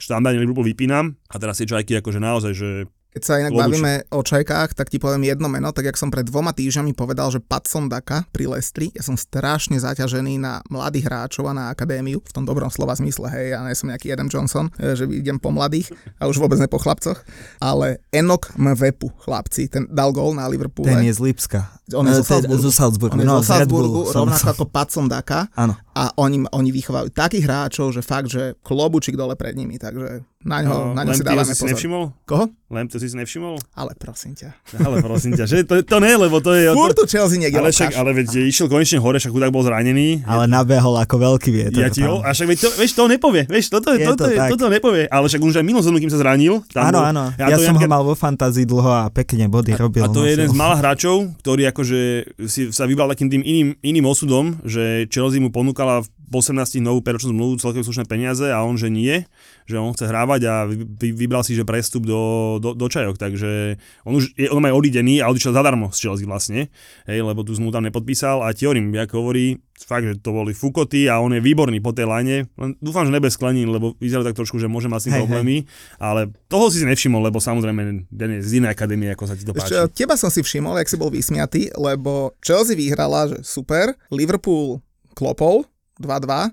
[SPEAKER 2] štandardne Liverpool vypínam a teraz tie čajky akože naozaj, že
[SPEAKER 1] Keď sa inak
[SPEAKER 2] Klobučík.
[SPEAKER 1] bavíme o čajkách, tak ti poviem jedno meno, tak jak som pred dvoma týždňami povedal, že Patson Daka pri Lestri, ja som strašne zaťažený na mladých hráčov a na akadémiu, v tom dobrom slova zmysle, hej, ja nie som nejaký Adam Johnson, e, že idem po mladých a už vôbec ne po chlapcoch, ale Enok Mvepu, chlapci, ten dal gól na Liverpoole.
[SPEAKER 4] Ten je z Lipska.
[SPEAKER 1] On je
[SPEAKER 4] Eh,
[SPEAKER 1] zo Salzburgu.
[SPEAKER 4] Zo Salzburgu.
[SPEAKER 1] On je
[SPEAKER 4] no,
[SPEAKER 1] zo
[SPEAKER 4] Bullu
[SPEAKER 1] Salzburgu, rovnako
[SPEAKER 4] som-
[SPEAKER 1] ako Patson Daka
[SPEAKER 4] Áno.
[SPEAKER 1] a oni, oni vychovajú takých hráčov, že fakt, že klobučík dole pred nimi, takže na ňo, na ňo si dávame
[SPEAKER 2] si
[SPEAKER 1] pozor.
[SPEAKER 2] nevšimol?
[SPEAKER 1] Koho?
[SPEAKER 2] Len to si si nevšimol?
[SPEAKER 1] Ale prosím ťa.
[SPEAKER 2] Ale prosím ťa, že to, to nie, lebo to je...
[SPEAKER 1] Furt
[SPEAKER 2] to,
[SPEAKER 1] Chelsea niekde
[SPEAKER 2] ale však, ale veď išiel konečne hore, však chudák bol zranený.
[SPEAKER 4] Ale nabehol ako veľký vietor.
[SPEAKER 2] ja ti ho, a však veď to, vieš, to nepovie, vieš, toto,
[SPEAKER 4] Je
[SPEAKER 2] toto,
[SPEAKER 4] to
[SPEAKER 2] je, toto nepovie, ale však už aj minulú sezónu, kým sa zranil. tam
[SPEAKER 4] Áno, áno. Ja,
[SPEAKER 2] to
[SPEAKER 4] som ho mal vo fantázii dlho a pekne body robil.
[SPEAKER 2] A to je jeden z malých hráčov, ktorý akože si sa vybral takým tým iným, iným osudom, že Chelsea mu ponúkala v 18 novú peročnú zmluvu celkom slušné peniaze a on, že nie, že on chce hrávať a vy, vy- vybral si, že prestup do, do, do čajok, takže on už je, on aj odidený a odišiel zadarmo z Chelsea vlastne, hej, lebo tu zmluvu tam nepodpísal a ti hovorím, ako hovorí, fakt, že to boli fukoty a on je výborný po tej line, len dúfam, že nebez sklenín, lebo vyzerá tak trošku, že môže mať s tým
[SPEAKER 4] Hej, hej.
[SPEAKER 2] problémy, ale toho si nevšimol, lebo samozrejme den je z inej akadémie, ako sa ti to páči.
[SPEAKER 1] Ešte, teba som si všimol, jak si bol vysmiatý, lebo Chelsea vyhrala, že super, Liverpool klopol 2-2 a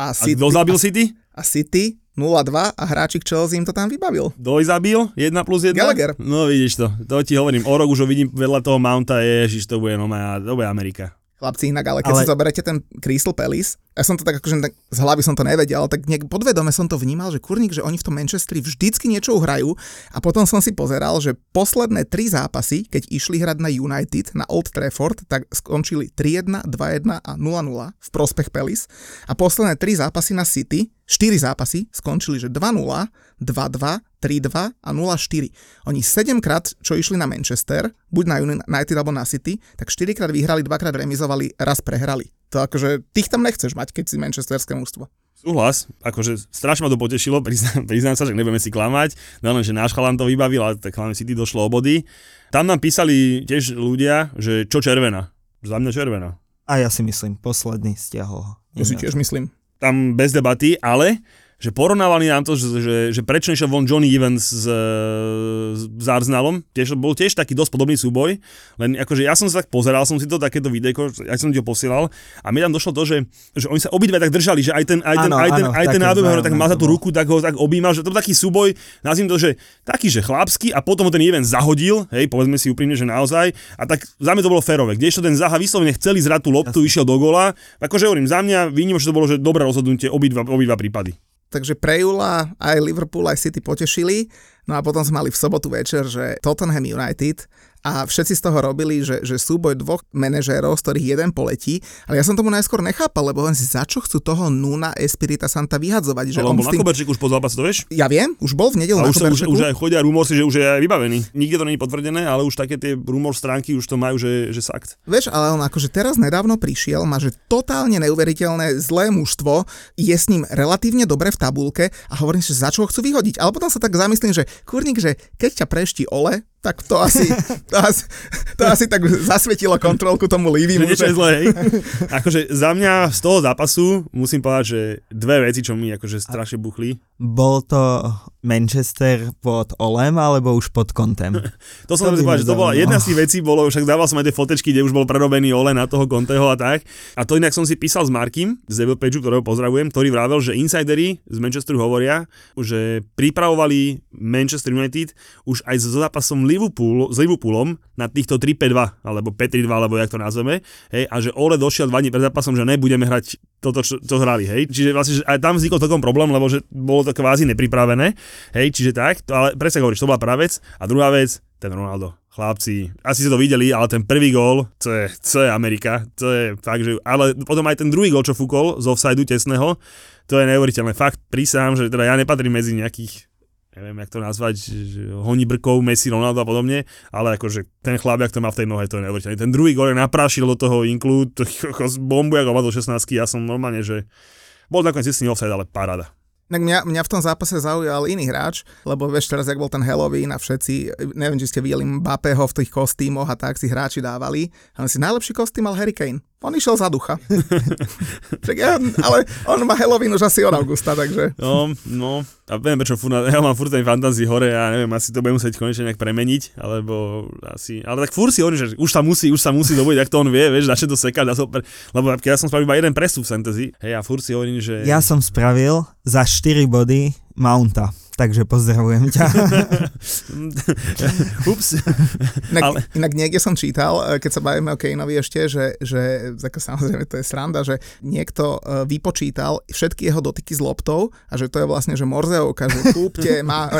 [SPEAKER 2] A
[SPEAKER 1] City,
[SPEAKER 2] kto zabil City?
[SPEAKER 1] a City 0-2 a hráčik Chelsea im to tam vybavil.
[SPEAKER 2] Doj zabil? 1 plus 1?
[SPEAKER 1] Gallagher.
[SPEAKER 2] No vidíš to, to ti hovorím, o rok už ho vidím vedľa toho Mounta, ježiš, to bude, no, to bude Amerika.
[SPEAKER 1] Chlapci inak, ale keď
[SPEAKER 4] Ale-
[SPEAKER 1] si zoberete ten Crystal Palace, ja som to tak akože tak z hlavy som to nevedel, ale tak nejak podvedome som to vnímal, že kurník, že oni v tom Manchesteri vždycky niečo uhrajú a potom som si pozeral, že posledné tri zápasy, keď išli hrať na United, na Old Trafford, tak skončili 3-1, 2-1 a 0-0 v prospech Palace a posledné tri zápasy na City, 4 zápasy, skončili, že 2-0, 2-2, 3-2 a 0-4. Oni 7 krát, čo išli na Manchester, buď na United alebo na City, tak 4 krát vyhrali, 2 krát remizovali, raz prehrali. To akože, tých tam nechceš mať, keď si manchesterské mužstvo.
[SPEAKER 2] Súhlas, akože strašne ma to potešilo, [LAUGHS] priznám, priznám sa, že nebudeme si klamať, no len, že náš chalan to vybavil, ale tak hlavne City došlo o body. Tam nám písali tiež ľudia, že čo červená. Za mňa červená.
[SPEAKER 4] A ja si myslím, posledný stiahol ho.
[SPEAKER 1] To si tiež myslím.
[SPEAKER 2] Tam bez debaty, ale že porovnávali nám to, že, že, že prečo nešiel von Johnny Evans s, s Arsenalom, tiež, bol tiež taký dosť podobný súboj, len akože ja som sa tak pozeral, som si to takéto videjko, ja som ti ho posielal a mi tam došlo to, že, že oni sa obidve tak držali, že aj ten, aj ten,
[SPEAKER 4] Áno,
[SPEAKER 2] aj ten,
[SPEAKER 4] áno,
[SPEAKER 2] aj ten tak má za tú ruku, tak ho tak objímal, že to bol taký súboj, nazvím to, že taký, že chlapský a potom ho ten Evans zahodil, hej, povedzme si úprimne, že naozaj, a tak za mňa to bolo férové, kdežto ten Zaha vyslovene chceli zrať tú loptu, išiel do gola, akože hovorím, za mňa že to bolo že dobré rozhodnutie obidva, obidva prípady.
[SPEAKER 1] Takže pre Jula aj Liverpool, aj City potešili. No a potom sme mali v sobotu večer, že Tottenham United a všetci z toho robili, že, že súboj dvoch manažérov, z ktorých jeden poletí, ale ja som tomu najskôr nechápal, lebo len si za čo chcú toho Nuna Espirita Santa vyhadzovať, že
[SPEAKER 2] Ale
[SPEAKER 1] on
[SPEAKER 2] on bol
[SPEAKER 1] s
[SPEAKER 2] na
[SPEAKER 1] tým...
[SPEAKER 2] koberčíku už po zápase, to vieš?
[SPEAKER 1] Ja viem, už bol v nedelu na
[SPEAKER 2] už, sa, už, už aj chodia rumor si, že už je aj vybavený. Nikde to není potvrdené, ale už také tie rumor stránky už to majú, že, že sakt.
[SPEAKER 1] Vieš, ale on akože teraz nedávno prišiel, má že totálne neuveriteľné zlé mužstvo, je s ním relatívne dobre v tabulke a hovorím si, že za čo ho chcú vyhodiť. Ale potom sa tak zamyslím, že kurník, že keď ťa preští ole, tak to asi, to asi, to asi tak zasvetilo kontrolku tomu
[SPEAKER 2] Že
[SPEAKER 1] Livimu.
[SPEAKER 2] niečo je zlé, hej. akože za mňa z toho zápasu musím povedať, že dve veci, čo mi akože strašne buchli.
[SPEAKER 4] Bol to Manchester pod Olem, alebo už pod Kontem? [LAUGHS]
[SPEAKER 2] To som
[SPEAKER 4] To
[SPEAKER 2] povedať, že to bola jedna z tých vecí, bolo, však dával som aj tie fotečky, kde už bol prerobený ole na toho Conteho a tak. A to inak som si písal s Markim z Devil Pageu, ktorého pozdravujem, ktorý vravel, že insidery z Manchesteru hovoria, že pripravovali Manchester United už aj so zápasom Liverpool, s Liverpoolom na týchto 3-5-2, alebo 5-3-2, alebo jak to nazveme, hej, a že Ole došiel dva dní pred zápasom, že nebudeme hrať toto, čo, čo hrali, hej. Čiže vlastne, že aj tam vznikol takom problém, lebo že bolo to kvázi nepripravené, hej, čiže tak, to, ale presne hovoríš, to bola prvá. A druhá vec, ten Ronaldo. Chlapci, asi ste to videli, ale ten prvý gól, to je, to je Amerika, to je fakt, že, ale potom aj ten druhý gól, čo fúkol z offsideu tesného, to je neuveriteľné. Fakt prísahám, že teda ja nepatrím medzi nejakých neviem, jak to nazvať, honí brkov, Messi, Ronaldo a podobne, ale akože ten chlap, to má v tej nohe, to je neuveriteľné. Ten druhý gól naprášil do toho inklu, to kokos bombu, ako do 16 ja som normálne, že bol nakoniec istý offside, ale paráda.
[SPEAKER 1] Tak mňa, mňa v tom zápase zaujal iný hráč, lebo vieš teraz, jak bol ten Halloween a všetci, neviem, či ste videli Mbappého v tých kostýmoch a tak si hráči dávali, ale si najlepší kostým mal Harry. On išiel za ducha. [LAUGHS] Ja, ale on má Halloween už asi od augusta, takže...
[SPEAKER 2] No, no, a neviem prečo, furt, ja mám furt ten fantázii hore a neviem, asi to budem musieť konečne nejak premeniť, alebo asi, ale tak furt si hovorím, že už sa musí, už sa musí dobudiť, ak to on vie, vieš, začne to sekať, to, lebo keď ja som spravil iba jeden prestup v fantasy, hej, a furt si hovorím, že...
[SPEAKER 4] Ja som spravil za 4 body Mounta, takže pozdravujem ťa. [LAUGHS]
[SPEAKER 2] Ups.
[SPEAKER 1] Inak,
[SPEAKER 2] Ale-
[SPEAKER 1] inak niekde som čítal, e, keď sa bavíme o Kaneovi ešte, že, že ako samozrejme to je sranda, že niekto e, vypočítal všetky jeho dotyky s loptou a že to je vlastne, že Morzeovka, že kúpte, [LAUGHS] má... [LAUGHS]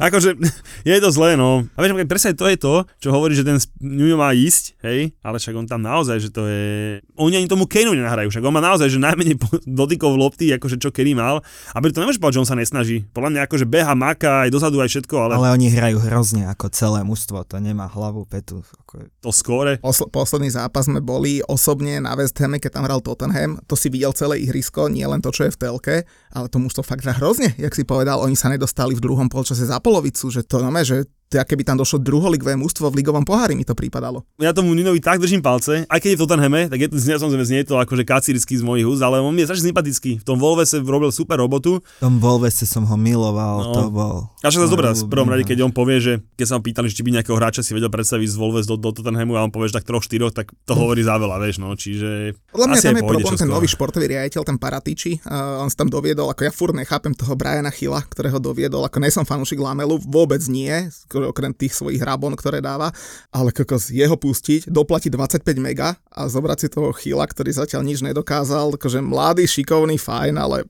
[SPEAKER 2] akože, je to zlé, no. A vieš, presne to je to, čo hovorí, že ten Nuno má ísť, hej, ale však on tam naozaj, že to je... Oni ani tomu Kaneu nenahrajú, však on má naozaj, že najmenej dotykov lopty, akože čo Kedy mal. A preto nemôžeš povedať, že on sa nesnaží. Podľa mňa akože beha, maká aj dozadu, aj všetko, ale, ale...
[SPEAKER 4] Oni hrajú hrozne ako celé mužstvo, to nemá hlavu, petu. Ako...
[SPEAKER 2] to skóre.
[SPEAKER 1] Posl- posledný zápas sme boli osobne na West Hame, keď tam hral Tottenham. To si videl celé ihrisko, nie len to, čo je v telke, ale to mužstvo fakt hrá hrozne, jak si povedal. Oni sa nedostali v druhom polčase za polovicu, že to znamená, že to je, keby tam došlo druholigové mužstvo v ligovom pohári, mi to pripadalo.
[SPEAKER 2] Ja tomu Ninovi tak držím palce, aj keď je v Tottenhame, tak je to, znie, samozrejme znie to akože kacírsky z mojich úst, ale on mi je strašne sympatický. V tom Volvese robil super robotu.
[SPEAKER 4] V tom Volvese som ho miloval,
[SPEAKER 2] No.
[SPEAKER 4] to bol...
[SPEAKER 2] A však to
[SPEAKER 4] môj
[SPEAKER 2] v prvom rade, keď on povie, že keď sa ho pýtali, že či by nejakého hráča si vedel predstaviť z Volves do, do Tottenhamu a on povie, že tak troch, štyroch, tak to [LAUGHS] hovorí za veľa, vieš, no, čiže
[SPEAKER 1] Podľa mňa
[SPEAKER 2] asi
[SPEAKER 1] tam je
[SPEAKER 2] pôjde
[SPEAKER 1] problém ten nový športový riaditeľ, ten Paratiči. Uh, on sa tam doviedol, ako ja furt nechápem toho Briana Chila, ktorého doviedol, ako nesom fanúšik Lamelu, vôbec nie, skoro okrem tých svojich rabon, ktoré dáva, ale kokos jeho pustiť, doplatiť 25 mega a zobrať si toho Chila, ktorý zatiaľ nič nedokázal, akože mladý, šikovný, fajn, ale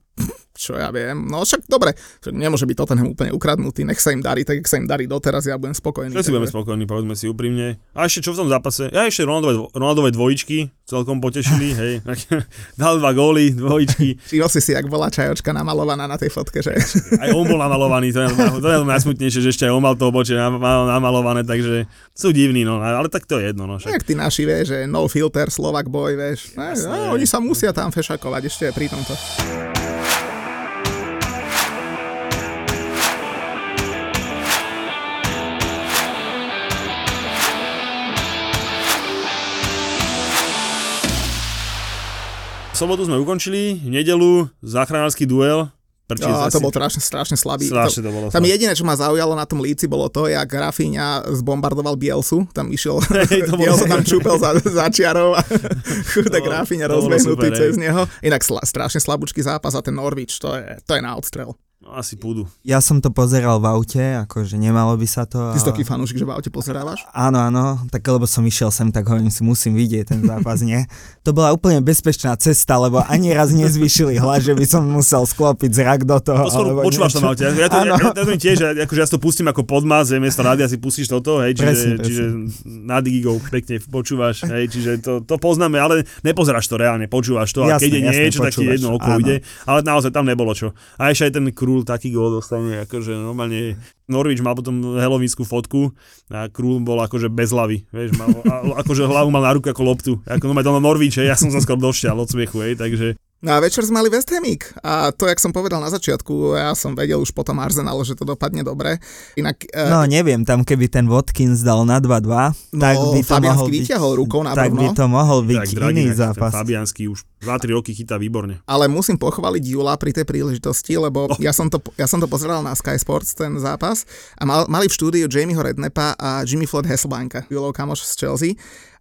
[SPEAKER 1] čo ja viem. No však dobre, však nemôže byť Tottenham úplne ukradnutý, nech sa im darí, tak jak sa im darí doteraz, ja budem spokojný.
[SPEAKER 2] Všetci budeme spokojní, povedzme si úprimne. A ešte čo v tom zápase? Ja ešte Ronaldové, Ronaldové dvojičky celkom potešili, [LAUGHS] hej. [LAUGHS] Dal dva góly, dvojičky.
[SPEAKER 1] Všimol si si, jak bola čajočka namalovaná na tej fotke, že?
[SPEAKER 2] Aj on bol namalovaný, to je, [LAUGHS] to je najsmutnejšie, že ešte aj on mal to obočie nam- mal namalované, takže sú divní, no. Ale tak to je jedno, no. Však.
[SPEAKER 1] Jak tí naši, vieš, že no filter, Slovak boy, vieš.
[SPEAKER 2] Jasné.
[SPEAKER 1] no, oni sa musia tam fešakovať ešte pri tomto.
[SPEAKER 2] Sobotu sme ukončili, v nedelu záchranársky duel. Prečo
[SPEAKER 1] No, to bol strašne, strašne slabý.
[SPEAKER 2] Strašne to
[SPEAKER 1] to,
[SPEAKER 2] bolo
[SPEAKER 1] tam
[SPEAKER 2] slabé.
[SPEAKER 1] jediné, čo ma zaujalo na tom líci, bolo to, jak Rafinha zbombardoval Bielsu. Tam išiel, [LAUGHS]
[SPEAKER 2] Hej, to bolo-
[SPEAKER 1] Bielsa tam čúpel za, za čiarou a [LAUGHS] [LAUGHS] chudák Rafinha rozbehnutý cez neho. Inak sla, strašne slabúčky zápas a ten Norwich, to je, to je na odstrel.
[SPEAKER 2] No, asi púdu.
[SPEAKER 4] Ja som to pozeral v aute, akože nemalo by sa to.
[SPEAKER 1] Ty si taký fanúšik, že v aute pozerávaš?
[SPEAKER 4] Áno, áno, tak lebo som išiel sem, tak hovorím si, musím vidieť ten zápas, nie? To bola úplne bezpečná cesta, lebo ani raz nezvyšili hlas, že by som musel sklopiť zrak do toho.
[SPEAKER 2] To skôr počúvaš na aute. Ja, to, ja, ja, to tiež, akože ja to pustím ako podmaz, že miesto rádia si pustíš toto, hej, čiže,
[SPEAKER 4] Presne, presne.
[SPEAKER 2] čiže na digigov pekne počúvaš, hej, čiže to, to poznáme, ale nepozeráš to reálne, počúvaš to a
[SPEAKER 4] Jasné,
[SPEAKER 2] keď je niečo, tak ti jedno oko ide, ale naozaj tam nebolo čo. A ešte aj ten Krúl taký gól dostane, akože normálne Norwich mal potom helovínsku fotku a Krúl bol akože bez hlavy, vieš, mal, a, akože hlavu mal na ruku ako loptu, ako normálne to hej, ja som sa skoro došťal od smiechu, takže
[SPEAKER 1] No a večer sme mali West Hamík a to, jak som povedal na začiatku, ja som vedel už potom Arsenal, že to dopadne dobre. Inak
[SPEAKER 4] No neviem, tam keby ten Watkins dal na 2-2, tak
[SPEAKER 1] no,
[SPEAKER 4] by to
[SPEAKER 1] Fabiansky
[SPEAKER 4] mohol byť,
[SPEAKER 1] rukou na
[SPEAKER 4] tak by
[SPEAKER 1] brvno.
[SPEAKER 4] to mohol byť
[SPEAKER 2] tak
[SPEAKER 4] iný
[SPEAKER 2] ten
[SPEAKER 4] zápas.
[SPEAKER 2] Fabiansky už 2-3 roky chytá výborne.
[SPEAKER 1] Ale musím pochváliť Jula pri tej príležitosti, lebo
[SPEAKER 2] Oh.
[SPEAKER 1] ja, som to, ja som to pozeral na Sky Sports, ten zápas, a mal, mali v štúdiu Jamieho Rednepa a Jimmy Floyd Hasselbanka, Julov kamoš z Chelsea.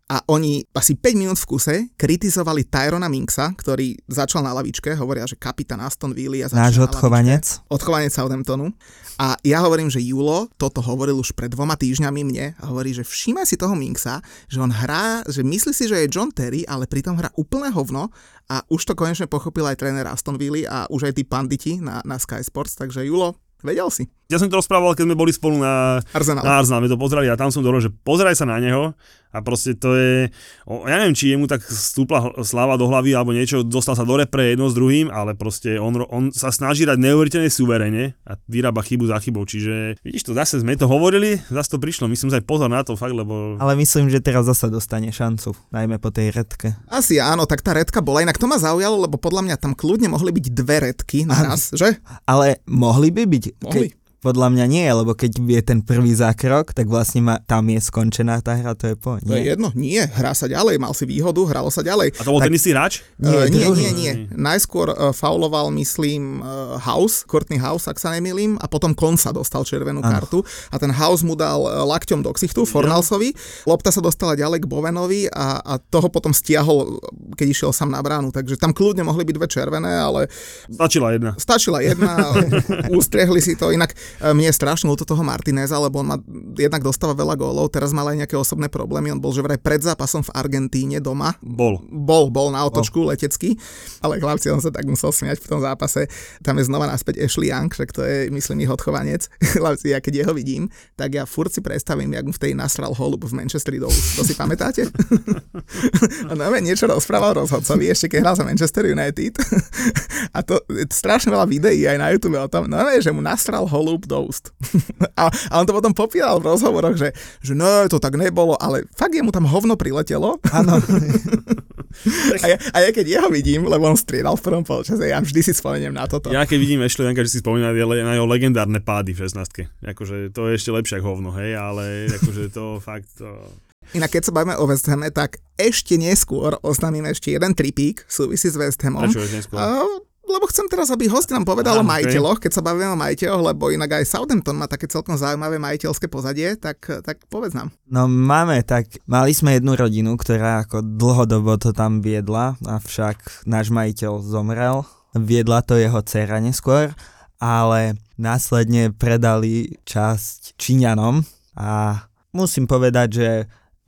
[SPEAKER 1] A oni asi 5 minút v kuse kritizovali Tyrona Minksa, ktorý začal na lavičke, hovoria, že kapitán Aston Villa. a začal
[SPEAKER 4] Náš odchovanec.
[SPEAKER 1] lavičke. Odchovanec Southamptonu. A ja hovorím, že Julo toto hovoril už pred dvoma týždňami mne a hovorí, že všímaj si toho Minksa, že on hrá, že myslí si, že je John Terry, ale pritom hrá úplné hovno a už to konečne pochopil aj tréner Aston Villa a už aj tí panditi na, na Sky Sports, takže Julo, vedel si.
[SPEAKER 2] Ja som to rozprával, keď sme boli spolu na,
[SPEAKER 1] Arsenal.
[SPEAKER 2] na Arsenal, sme to pozerali a tam som dovolil, že pozeraj sa na neho a proste to je, o, ja neviem, či jemu tak stúpla sláva do hlavy alebo niečo, dostal sa do repre jedno s druhým, ale proste on, on sa snaží hrať neuveriteľne suverene a vyrába chybu za chybou, čiže vidíš to, zase sme to hovorili, zase to prišlo, myslím aj pozor na to fakt, lebo
[SPEAKER 4] Ale myslím, že teraz zasa dostane šancu, najmä po tej redke.
[SPEAKER 1] Asi áno, tak tá redka bola. Inak to ma zaujalo, lebo podľa mňa tam kľudne mohli byť dve redky naraz, že?
[SPEAKER 4] Ale mohli by byť?
[SPEAKER 1] Mohli.
[SPEAKER 4] Podľa mňa nie, lebo keď je ten prvý zákrok, tak vlastne ma, tam je skončená tá hra, to je po.
[SPEAKER 1] To je
[SPEAKER 4] Nie?
[SPEAKER 1] jedno. Nie, hrá sa ďalej, mal si výhodu, hralo sa ďalej.
[SPEAKER 2] a to bol
[SPEAKER 4] Tak-
[SPEAKER 2] ten istý hráč?
[SPEAKER 1] Nie, nie,
[SPEAKER 4] druhý.
[SPEAKER 1] nie, nie. Najskôr uh, fauloval, myslím, uh, House, Courtney House, ak sa nemýlim, a potom Konsa dostal červenú
[SPEAKER 4] Áno.
[SPEAKER 1] kartu a ten House mu dal uh, lakťom do ksichtu, Fornalsovi, lopta sa dostala ďalej k Bovenovi a, a toho potom stiahol, keď išiel sám na bránu, takže tam kľudne mohli byť dve červené, ale
[SPEAKER 2] Stačila jedna.
[SPEAKER 1] stačila jedna, [LAUGHS] ústriehli si to, inak mne je strašne ľúto toho Martineza, lebo on má, jednak dostáva veľa gólov, teraz mal aj nejaké osobné problémy, on bol že vraj pred zápasom v Argentíne doma,
[SPEAKER 2] Bol.
[SPEAKER 1] bol, bol na otočku letecký, ale chlapci, on sa tak musel smiať v tom zápase. Tam je znova naspäť Ashley Young, však to je, myslím, ich odchovanec. [LAUGHS] Chlapci, ja keď jeho vidím, tak ja furt si predstavím, jak mu v tej nasral holub v Manchesteri dolu. To si pamätáte? [LAUGHS] No, niečo rozprával rozhodcovi, ešte keď hral za Manchester United. [LAUGHS] A to strašne veľa videí aj na YouTube o tom, no že mu nasral holub do úst. [LAUGHS] A, a on to potom popíral v rozhovoroch, že, že no, to tak nebolo, ale fakt jemu tam hovno priletelo.
[SPEAKER 4] Áno. [LAUGHS]
[SPEAKER 1] A ja, a ja keď jeho vidím, lebo on striedal v prvom polčase, ja vždy si spomeniem na toto.
[SPEAKER 2] Ja keď vidím Ashley Younga, že si spomína je- na jeho legendárne pády v 16 Akože to je ešte lepšie ako hovno, hej, ale akože to [LAUGHS] fakt... To...
[SPEAKER 1] Inak keď sa bavíme o West Hame, tak ešte neskôr oznámim ešte jeden tripík v súvisí s West Hamom.
[SPEAKER 2] Prečo je neskôr?
[SPEAKER 1] A, lebo chcem teraz, aby host nám povedal
[SPEAKER 2] Á,
[SPEAKER 1] o majiteľoch, keď sa bavíme o majiteľoch, lebo inak aj Southampton má také celkom zaujímavé majiteľské pozadie, tak, tak povedz nám.
[SPEAKER 4] No máme, tak mali sme jednu rodinu, ktorá ako dlhodobo to tam viedla, avšak náš majiteľ zomrel. Viedla to jeho dcera neskôr, ale následne predali časť Číňanom a musím povedať, že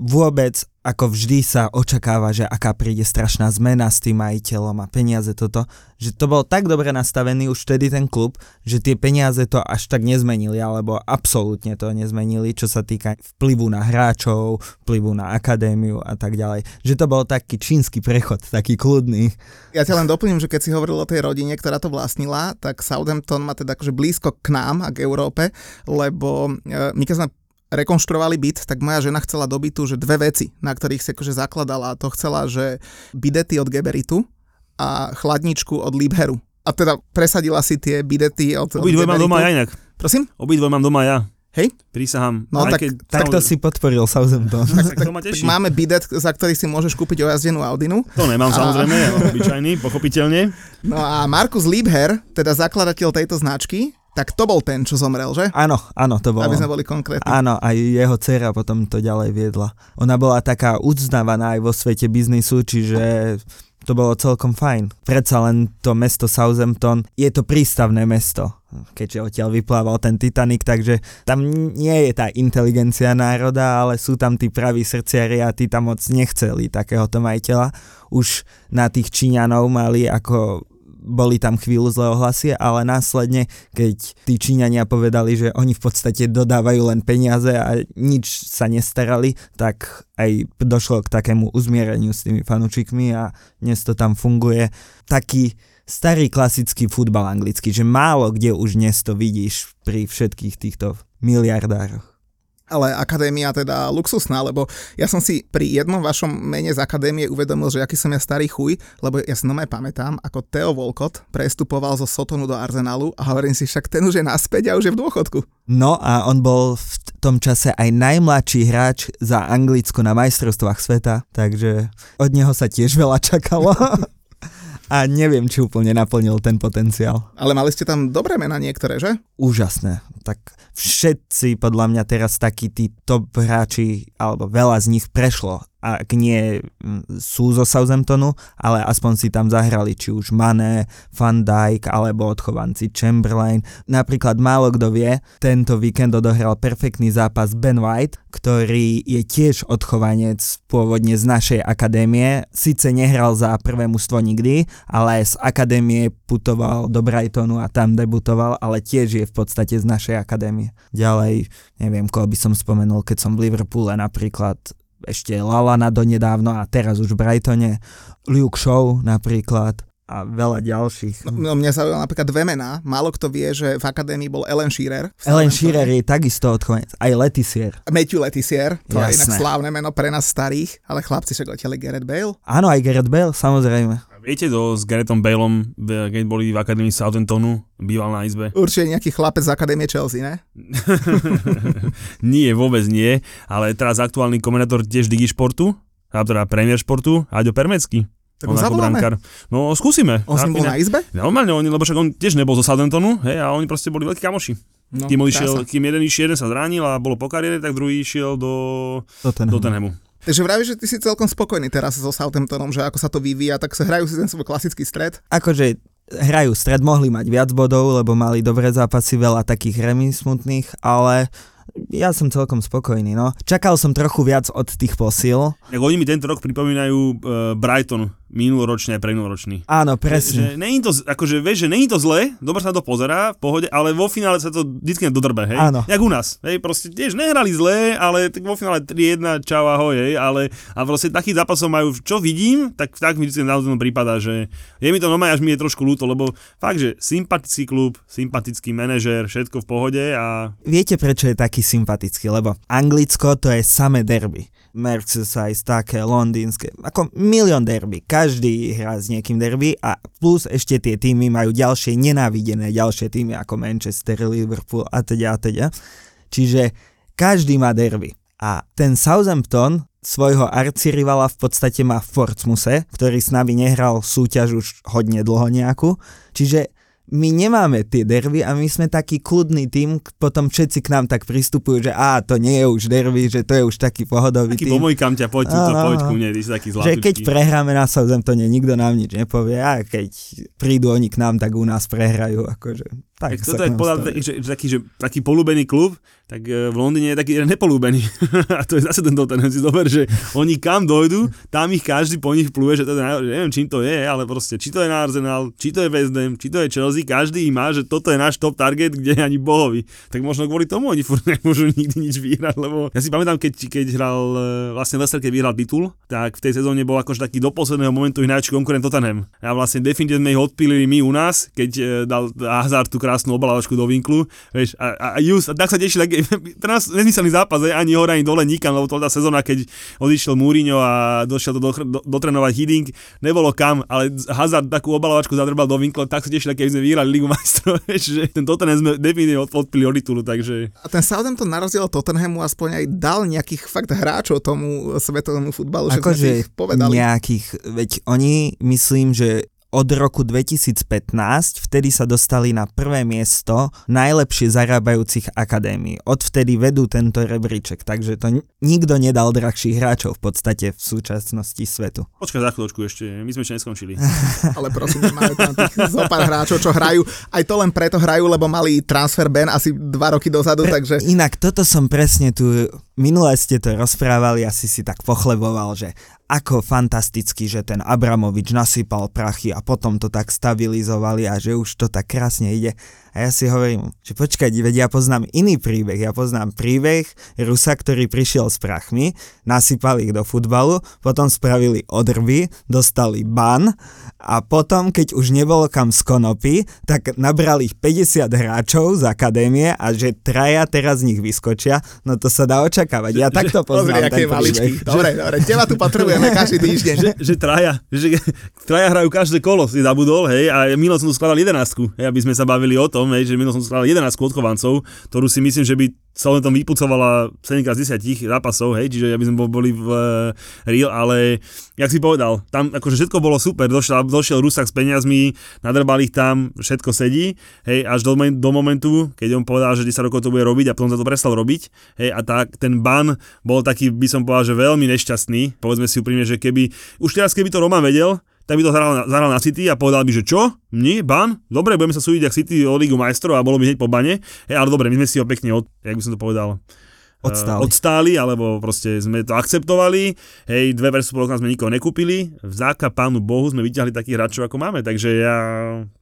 [SPEAKER 4] vôbec ako vždy sa očakáva, že aká príde strašná zmena s tým majiteľom a peniaze toto, že to bol tak dobre nastavený už vtedy ten klub, že tie peniaze to až tak nezmenili, alebo absolútne to nezmenili, čo sa týka vplyvu na hráčov, vplyvu na akadémiu a tak ďalej. Že to bol taký čínsky prechod, taký kľudný.
[SPEAKER 1] Ja ťa len doplním, že keď si hovoril o tej rodine, ktorá to vlastnila, tak Southampton má teda akože blízko k nám a k Európe, lebo e, my keď sme rekonštruovali byt, tak moja žena chcela do bytu, že dve veci, na ktorých si akože zakladala. A to chcela, že bidety od Geberitu a chladničku od Libheru. A teda presadila si tie bidety od, od
[SPEAKER 2] Obidvoje mám doma ja inak.
[SPEAKER 1] Prosím?
[SPEAKER 2] Obidvoje mám doma ja.
[SPEAKER 1] Hej?
[SPEAKER 2] Prísahám.
[SPEAKER 1] No
[SPEAKER 2] Aj
[SPEAKER 1] tak-
[SPEAKER 2] keď,
[SPEAKER 4] Takto si podporil Southampton.
[SPEAKER 2] tak, to ma
[SPEAKER 1] Tak
[SPEAKER 2] teší.
[SPEAKER 1] máme bidet, za ktorý si môžeš kúpiť ojazdenú Audinu.
[SPEAKER 2] To nemám samozrejme, ja mám obyčajný, pochopiteľne.
[SPEAKER 1] No a Markus Liebherr, teda zakladateľ tejto značky, tak to bol ten, čo zomrel, že?
[SPEAKER 4] Áno, áno, to bolo.
[SPEAKER 1] Aby sme boli konkrétni.
[SPEAKER 4] Áno, aj jeho dcera potom to ďalej viedla. Ona bola taká uznávaná aj vo svete biznisu, čiže to bolo celkom fajn. Predsa len to mesto Southampton je to prístavné mesto, keďže odtiaľ vyplával ten Titanic, takže tam nie je tá inteligencia národa, ale sú tam tí praví srdciari a tí tam moc nechceli takéhoto majiteľa. Už na tých Číňanov mali ako boli tam chvíľu zlé ohlasy, ale následne, keď tí Číňania povedali, že oni v podstate dodávajú len peniaze a nič sa nestarali, tak aj došlo k takému uzmiereniu s tými fanúčikmi a dnes to tam funguje. Taký starý klasický futbal anglický, že málo kde už dnes to vidíš pri všetkých týchto miliardároch.
[SPEAKER 1] Ale akadémia teda luxusná, lebo ja som si pri jednom vašom mene z akadémie uvedomil, že aký som ja starý chuj, lebo ja si nomé pamätám, ako Theo Volkot prestupoval zo Sotonu do Arsenalu a hovorím si, však ten už je naspäť a už je v dôchodku.
[SPEAKER 4] No a on bol v tom čase aj najmladší hráč za Anglicko na majstrovstvách sveta, takže od neho sa tiež veľa čakalo. [LAUGHS] A neviem, či úplne naplnil ten potenciál.
[SPEAKER 1] Ale mali ste tam dobré mená niektoré, že?
[SPEAKER 4] Úžasné. Tak všetci podľa mňa teraz takí tí top hráči, alebo veľa z nich prešlo. Ak nie sú zo Southamptonu, ale aspoň si tam zahrali či už Mané, Van Dijk alebo odchovanci Chamberlain. Napríklad málo kto vie, tento víkend odohral perfektný zápas Ben White, ktorý je tiež odchovanec pôvodne z našej akadémie. Sice nehral za prvé mužstvo nikdy, ale z akadémie putoval do Brightonu a tam debutoval, ale tiež je v podstate z našej akadémie. Ďalej, neviem, koho by som spomenul, keď som v Liverpoole napríklad ešte Lalana donedávno a teraz už v Brightone, Luke Shaw napríklad a veľa ďalších.
[SPEAKER 1] No, mňa zaujímavé napríklad dve mená. Málo kto vie, že v akadémii bol Ellen Shearer.
[SPEAKER 4] Ellen. Shearer je takisto odchovanec, aj Letizier.
[SPEAKER 1] Matthew Letizier, to je inak
[SPEAKER 4] Jasné.
[SPEAKER 1] slávne meno pre nás starých, ale chlapci však leteli Gareth Bale.
[SPEAKER 4] Áno, aj Gareth Bale, samozrejme.
[SPEAKER 2] Viete, to s Garethom Baleom, keď boli v Akadémii Southamptonu, býval na izbe?
[SPEAKER 1] Určite nejaký chlapec z Akadémie Chelsea, ne? [LAUGHS]
[SPEAKER 2] nie, vôbec nie, ale teraz aktuálny komentátor tiež Digi Športu, a teda Premier Športu, Aďo Permecký.
[SPEAKER 1] Tak
[SPEAKER 2] On ako brankár. No skúsime.
[SPEAKER 1] On s ním bol na izbe?
[SPEAKER 2] Normálne, oni, lebo však on tiež nebol zo Southamptonu, hej, a oni proste boli veľkí kamoši.
[SPEAKER 1] No,
[SPEAKER 2] Kým,
[SPEAKER 1] krása.
[SPEAKER 2] išiel, kým jeden išiel, jeden sa zranil a bolo po kariére, tak druhý išiel do,
[SPEAKER 4] Tottenham.
[SPEAKER 2] do Tottenhamu.
[SPEAKER 1] Takže vravíš, že ty si celkom spokojný teraz so Southamptonom, že ako sa to vyvíja, tak sa hrajú si ten svoj klasický stred.
[SPEAKER 4] Akože hrajú stred, mohli mať viac bodov, lebo mali dobré zápasy, veľa takých remis smutných, ale ja som celkom spokojný, no. Čakal som trochu viac od tých posil.
[SPEAKER 2] Tak oni mi tento rok pripomínajú uh, Brighton, minuloročný a prenuloročný.
[SPEAKER 4] Áno,
[SPEAKER 2] Že,
[SPEAKER 4] presne.
[SPEAKER 2] není to, akože vieš, že není to zle, dobre sa na to pozerá, v pohode, ale vo finále sa to vždy dodrbe, hej?
[SPEAKER 4] Áno.
[SPEAKER 2] Jak u nás, hej, proste tiež nehrali zle, ale tak vo finále 3-1, čau, ahoj, hej, ale a proste takých zápasov majú, čo vidím, tak, tak mi vždy naozaj prípada, že je mi to normálne, až mi je trošku ľúto, lebo fakt, že sympatický klub, sympatický manažér, všetko v pohode a
[SPEAKER 4] Viete, prečo je taký sympatický? Lebo Anglicko to je samé derby. Merseyside, také londýnske, ako milión derby. Každý hrá s niekým derby a plus ešte tie týmy majú ďalšie nenávidené ďalšie týmy ako Manchester, Liverpool a teda a teda. Čiže každý má derby. A ten Southampton svojho arcirivala v podstate má v Portsmuse, ktorý s nami nehral súťaž už hodne dlho nejakú. Čiže my nemáme tie derby a my sme taký kľudný tým, potom všetci k nám tak pristupujú, že á, to nie je už derby, že to je už taký pohodový
[SPEAKER 2] taký
[SPEAKER 4] tým.
[SPEAKER 2] pomojkam ťa, poď
[SPEAKER 4] Áno,
[SPEAKER 2] poď ku mne, ty si taký
[SPEAKER 4] Že
[SPEAKER 2] zlatúčky.
[SPEAKER 4] keď prehráme na Southamptone, nikto nám nič nepovie a keď prídu oni k nám, tak u nás prehrajú. Akože. Tak,
[SPEAKER 2] Tak toto je podľa taký, že, že taký, že taký polúbený klub, tak e, v Londýne je taký jeden nepolúbený. [LAUGHS] a to je zase ten Tottenham. Si zober, že oni kam dojdu, tam ich každý po nich pluje, že naj- neviem čím to je, ale proste, či to je na Arsenal, či to je West Ham, či to je Chelsea, každý má, že toto je náš top target, kde ani bohovi. Tak možno kvôli tomu oni furt [LAUGHS] nemôžu nikdy nič vyhrať, lebo ja si pamätám, keď, keď hral e, vlastne Leicester, keď vyhral titul, tak v tej sezóne bol akože taký do posledného momentu ich najväčší konkurent Tottenham. A vlastne definitívne ich odpílili my u nás, keď e, dal Hazard tú krásnu obalávačku do vinklu, vieš, a, a, a Jus, a tak sa tešil, tak, [LAUGHS] nás nezmyselný zápas, ani hore, ani dole, nikam, lebo to tá sezóna, keď odišiel Mourinho a došiel to do, do, dotrenovať Hiddink, nebolo kam, ale Hazard takú obalávačku zadrbal do vinkla, tak sa tešil, keď sme vyhrali Ligu majstrov, [LAUGHS] vieš, že ten Tottenham sme definitívne od- odpili od titulu, takže
[SPEAKER 1] A ten Southampton na rozdiel od Tottenhamu aspoň aj dal nejakých fakt hráčov tomu svetovému futbalu, že sme
[SPEAKER 4] Akože
[SPEAKER 1] ich povedali.
[SPEAKER 4] nejakých, veď oni myslím, že od roku 2015, vtedy sa dostali na prvé miesto najlepšie zarábajúcich akadémií. Odvtedy vedú tento rebríček, takže to nikto nedal drahších hráčov v podstate v súčasnosti svetu.
[SPEAKER 2] počkaj za chvíľočku ešte, my sme ešte neskončili. [LAUGHS] [LAUGHS]
[SPEAKER 1] Ale prosím, máme tam tých zo pár hráčov, čo hrajú. Aj to len preto hrajú, lebo mali transfer ban asi dva roky dozadu, takže
[SPEAKER 4] Inak toto som presne tu, minule ste to rozprávali, asi si tak pochleboval, že ako fantasticky, že ten Abramovič nasypal prachy a potom to tak stabilizovali a že už to tak krásne ide. A ja si hovorím, že počkaj, veď ja poznám iný príbeh. Ja poznám príbeh Rusa, ktorý prišiel s prachmi, nasypal ich do futbalu, potom spravili odrby, dostali ban a potom, keď už nebolo kam z konopy, tak nabrali ich 50 hráčov z akadémie a že traja teraz z nich vyskočia, no to sa dá očakávať. Ja takto poznám
[SPEAKER 1] aké
[SPEAKER 4] ten
[SPEAKER 1] maličky.
[SPEAKER 4] príbeh.
[SPEAKER 1] Dobre, dobre, teba tu potrebujeme každý [LAUGHS] týždeň.
[SPEAKER 2] že, že traja, že [LAUGHS] traja hrajú každé kolo, si zabudol, hej, a Milo som tu skladal jedenáctku, hej, aby sme sa bavili o tom, hej, že Milo som skladal jedenáctku odchovancov, ktorú si myslím, že by sa len tom vypucovala 7 z 10 zápasov, hej, čiže aby sme bo- boli v uh, real, ale jak si povedal, tam akože všetko bolo super, došiel, došiel Rusak s peniazmi, nadrbal ich tam, všetko sedí, hej, až do, do momentu, keď on povedal, že 10 rokov to bude robiť a potom sa to prestal robiť, hej, a tak ten ban bol taký, by som povedal, že veľmi nešťastný, povedzme si úprimne, že keby, už teraz keby to Roman vedel, tak by to zahral na, zahral na City a povedal by, že čo? Nie? Ban? Dobre, budeme sa súdiť ak City o Ligu majstrov a bolo by hneď po bane. Hej, ale dobre, my sme si ho pekne, od, jak by som to povedal,
[SPEAKER 4] Odstáli.
[SPEAKER 2] eh, odstáli, alebo proste sme to akceptovali. Hej, dve versus pol roka sme nikoho nekúpili. Vzáka pánu Bohu sme vyťahli takých hráčov, ako máme. Takže ja,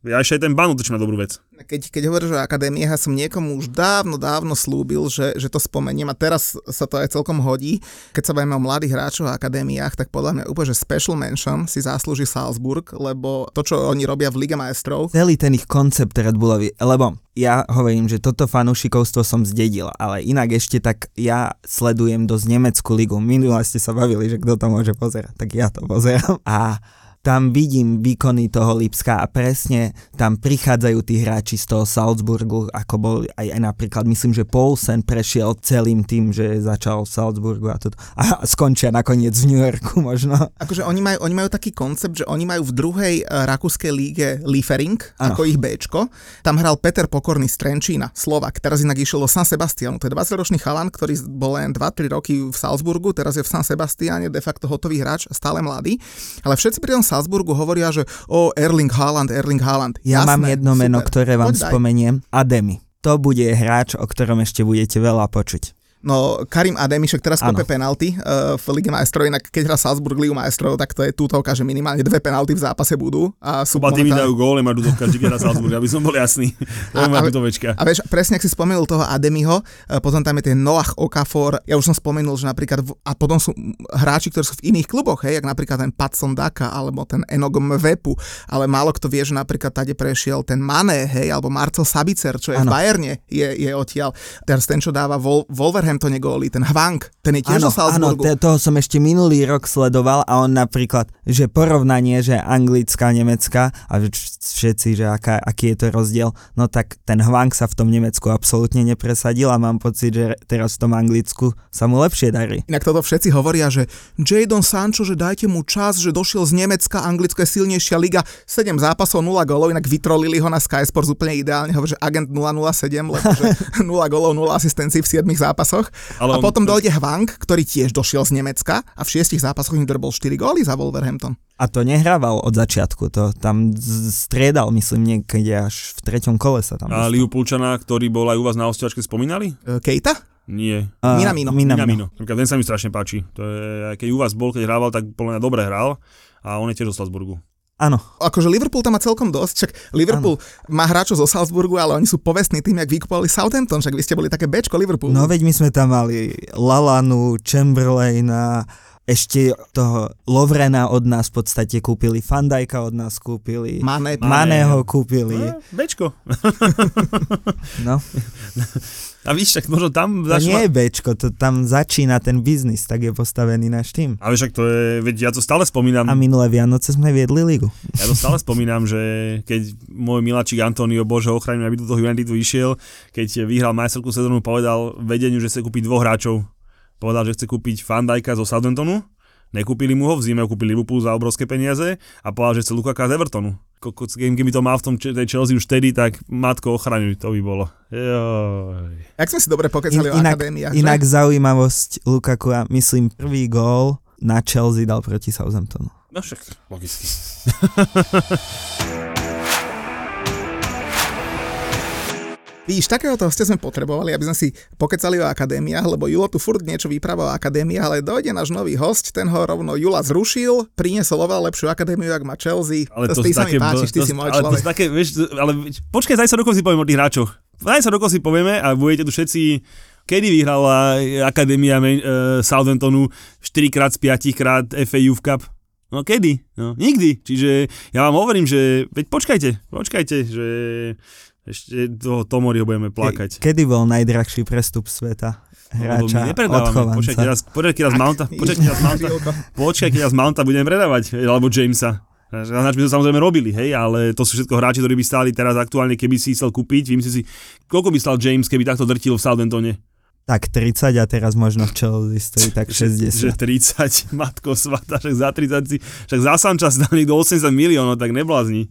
[SPEAKER 2] ja ešte aj ten ban otočím na dobrú vec.
[SPEAKER 1] Keď, keď hovoríš o akadémiách, ja som niekomu už dávno, dávno slúbil, že, že to spomeniem a teraz sa to aj celkom hodí. Keď sa bavíme o mladých hráčoch a akadémiách, tak podľa mňa úplne, že special mention si zaslúži Salzburg, lebo to, čo oni robia v Lige majstrov,
[SPEAKER 4] celý ten ich koncept Red Bullový, lebo ja hovorím, že toto fanúšikovstvo som zdedil, ale inak ešte tak ja sledujem dosť Nemeckú ligu. Minule ste sa bavili, že kto to môže pozerať, tak ja to pozerám. A tam vidím výkony toho Lipska a presne tam prichádzajú tí hráči z toho Salzburgu, ako bol aj, aj napríklad, myslím, že Poulsen prešiel celým tým, že začal v Salzburgu a, toto, a skončia nakoniec v New Yorku možno.
[SPEAKER 1] Akože oni majú, oni majú taký koncept, že oni majú v druhej uh, rakúskej líge Liefering,
[SPEAKER 4] Áno.
[SPEAKER 1] ako ich Bčko. Tam hral Peter Pokorný z Trenčína, Slovak. Teraz inak išiel do San Sebastianu. To je 20-ročný chalan, ktorý bol len 2-3 roky v Salzburgu, teraz je v San Sebastiane, de facto hotový hráč, stále mladý. Ale všetci pri tom Salzburgu hovoria, že o Erling Haaland, Erling Haaland.
[SPEAKER 4] Ja
[SPEAKER 1] Jasné,
[SPEAKER 4] mám jedno meno,
[SPEAKER 1] super.
[SPEAKER 4] ktoré vám
[SPEAKER 1] Poď
[SPEAKER 4] spomeniem. Ademi. To bude hráč, o ktorom ešte budete veľa počuť.
[SPEAKER 1] No, Karim Ademi však teraz kope penalty uh, v Lige majstrov, inak keď hrá Salzburg Ligu majstrov, tak to je tútovka, že minimálne dve penalty v zápase budú. A sú
[SPEAKER 2] mi
[SPEAKER 1] momentálne-
[SPEAKER 2] dajú gól, máš dudovka, vždy keď Salzburg, aby som bol jasný. [LAUGHS] To
[SPEAKER 1] A-
[SPEAKER 2] dudovečka.
[SPEAKER 1] A vieš, presne ak si spomenul toho Ademiho, e, potom tam je ten Noach Okafor, ja už som spomenul, že napríklad, v, a potom sú hráči, ktorí sú v iných kluboch, hej, jak napríklad ten Patson Daka, alebo ten Enogom Vepu, ale málo kto vie, že napríklad tade prešiel ten Mané, hej, alebo Marcel Sabicer, čo je v
[SPEAKER 4] Áno.
[SPEAKER 1] Bayerne, je, je odtiaľ. Teraz ten, čo dáva Vol, Wolverhamptone góly, ten Hwang, ten je tiež zo
[SPEAKER 4] áno,
[SPEAKER 1] Salzburgu.
[SPEAKER 4] te- toho som ešte minulý rok sledoval a on napríklad, že porovnanie, že anglická, nemecká a všetci, že aká, aký je to rozdiel, no tak ten Hwang sa v tom Nemecku absolútne nepresadil a mám pocit, že teraz v tom Anglicku sa mu lepšie darí.
[SPEAKER 1] Inak toto všetci hovoria, že Jadon Sancho, že dajte mu čas, že došiel z Nemecka, Anglicko je silnejšia liga, 7 zápasov, 0 golov, inak vytrolili ho na Sky Sports úplne ideálne, hovorí, že agent 007, lebo že 0 golov, 0 asistencií v 7 zápasoch. Zápasoch.
[SPEAKER 2] Ale
[SPEAKER 1] a
[SPEAKER 2] on-
[SPEAKER 1] potom dojde Hwang, ktorý tiež došiel z Nemecka a v šiestich zápasoch im bol 4 góly za Wolverhampton.
[SPEAKER 4] A to nehrával od začiatku, to tam striedal, myslím, niekde až v treťom kole sa tam.
[SPEAKER 2] A. Liverpoolčana, ktorý bol aj u vás na hostiačke, spomínali?
[SPEAKER 1] E, Kejta?
[SPEAKER 2] Nie.
[SPEAKER 4] A,
[SPEAKER 1] Minamino.
[SPEAKER 4] Minamino.
[SPEAKER 2] Napríklad ten sa mi strašne páči. To je, keď u vás bol, keď hrával, tak podľa mňa dobre hral a on je tiež zo Salzburgu.
[SPEAKER 4] Áno,
[SPEAKER 1] Akože Liverpool tam má celkom dosť, však Liverpool má hráčov zo Salzburgu, ale oni sú povestní tým, jak vykupovali Southampton, však vy ste boli také bečko Liverpoolu.
[SPEAKER 4] no veď my sme tam mali Lalanu, Chamberlaina, ešte toho Lovrena od nás v podstate kúpili, Fandajka od nás kúpili,
[SPEAKER 1] Mane,
[SPEAKER 4] Maného kúpili,
[SPEAKER 2] No, Bečko. [LAUGHS]
[SPEAKER 4] no.
[SPEAKER 2] A víš, tak možno tam...
[SPEAKER 4] To nie je Bčko, to tam začína ten biznis, tak je postavený náš tým.
[SPEAKER 2] Ale však to je, veď ja to stále spomínam.
[SPEAKER 4] A minulé Vianoce sme viedli ligu.
[SPEAKER 2] Ja to stále spomínam, že keď môj miláčik Antonio, bože ochraň, aby do toho Unitedu išiel, keď vyhral majstrovskú sezónu, povedal vedeniu, že chce kúpiť dvoch hráčov. Povedal, že chce kúpiť Fandajka zo Southamptonu, nekúpili mu ho, v zime ho kúpili Liverpool za obrovské peniaze a povedal, že chce Lukaka z Evertonu. Keby to mal v tom tej Chelsea už vtedy, tak matko ochraňuj, to by bolo. Joj.
[SPEAKER 1] Jak sme si dobre
[SPEAKER 4] In,
[SPEAKER 1] pokecali o
[SPEAKER 4] inak,
[SPEAKER 1] akadémiách,
[SPEAKER 4] inak
[SPEAKER 1] že?
[SPEAKER 4] zaujímavosť Lukaku, a myslím prvý gól na Chelsea dal proti Southamptonu.
[SPEAKER 2] No však, logicky. [LAUGHS]
[SPEAKER 1] Vidíš, takéhoto hostia sme potrebovali, aby sme si pokecali o akadémiách, lebo Julo tu furt niečo vypráva o akadémiách, ale dojde náš nový host, ten ho rovno Jula zrušil, priniesol oveľa lepšiu akadémiu, ak má Chelsea.
[SPEAKER 2] Ale to,
[SPEAKER 1] ty
[SPEAKER 2] sú
[SPEAKER 1] sa mi páčiš, ty
[SPEAKER 2] to,
[SPEAKER 1] si môj
[SPEAKER 2] ale to
[SPEAKER 1] človek.
[SPEAKER 2] sú také, vieš, ale počkaj, zaj sa rokov si poviem o tých hráčoch. Zaj sa rokov si povieme a budete tu všetci, kedy vyhrala Akadémia uh, Southamptonu 4 krát z 5 krát FA Youth Cup? No kedy? No nikdy. Čiže ja vám hovorím, že veď počkajte, počkajte, že ešte toho Tomoriho budeme plakať.
[SPEAKER 4] Ke- Kedy bol najdrahší prestup sveta? Hráča,
[SPEAKER 2] my nepredávame. Počkaj, keď
[SPEAKER 4] odchovanca.
[SPEAKER 2] raz, počkaj, keď raz Mounta, počkaj, keď raz Mounta, raz Mounta budem predávať, alebo Jamesa. Hráč by to samozrejme robili, hej, ale to sú všetko hráči, ktorí by stáli teraz aktuálne, keby si chcel kúpiť. Vymyslí si, koľko by stal James, keby takto drtil v Southamptone?
[SPEAKER 4] Tak 30 a teraz možno v Chelsea stojí tak [LAUGHS]
[SPEAKER 2] Že
[SPEAKER 4] 60.
[SPEAKER 2] 30, [LAUGHS] matko svata, však za 30 si, však za Sanchez dal niekto 80 miliónov, tak neblázni.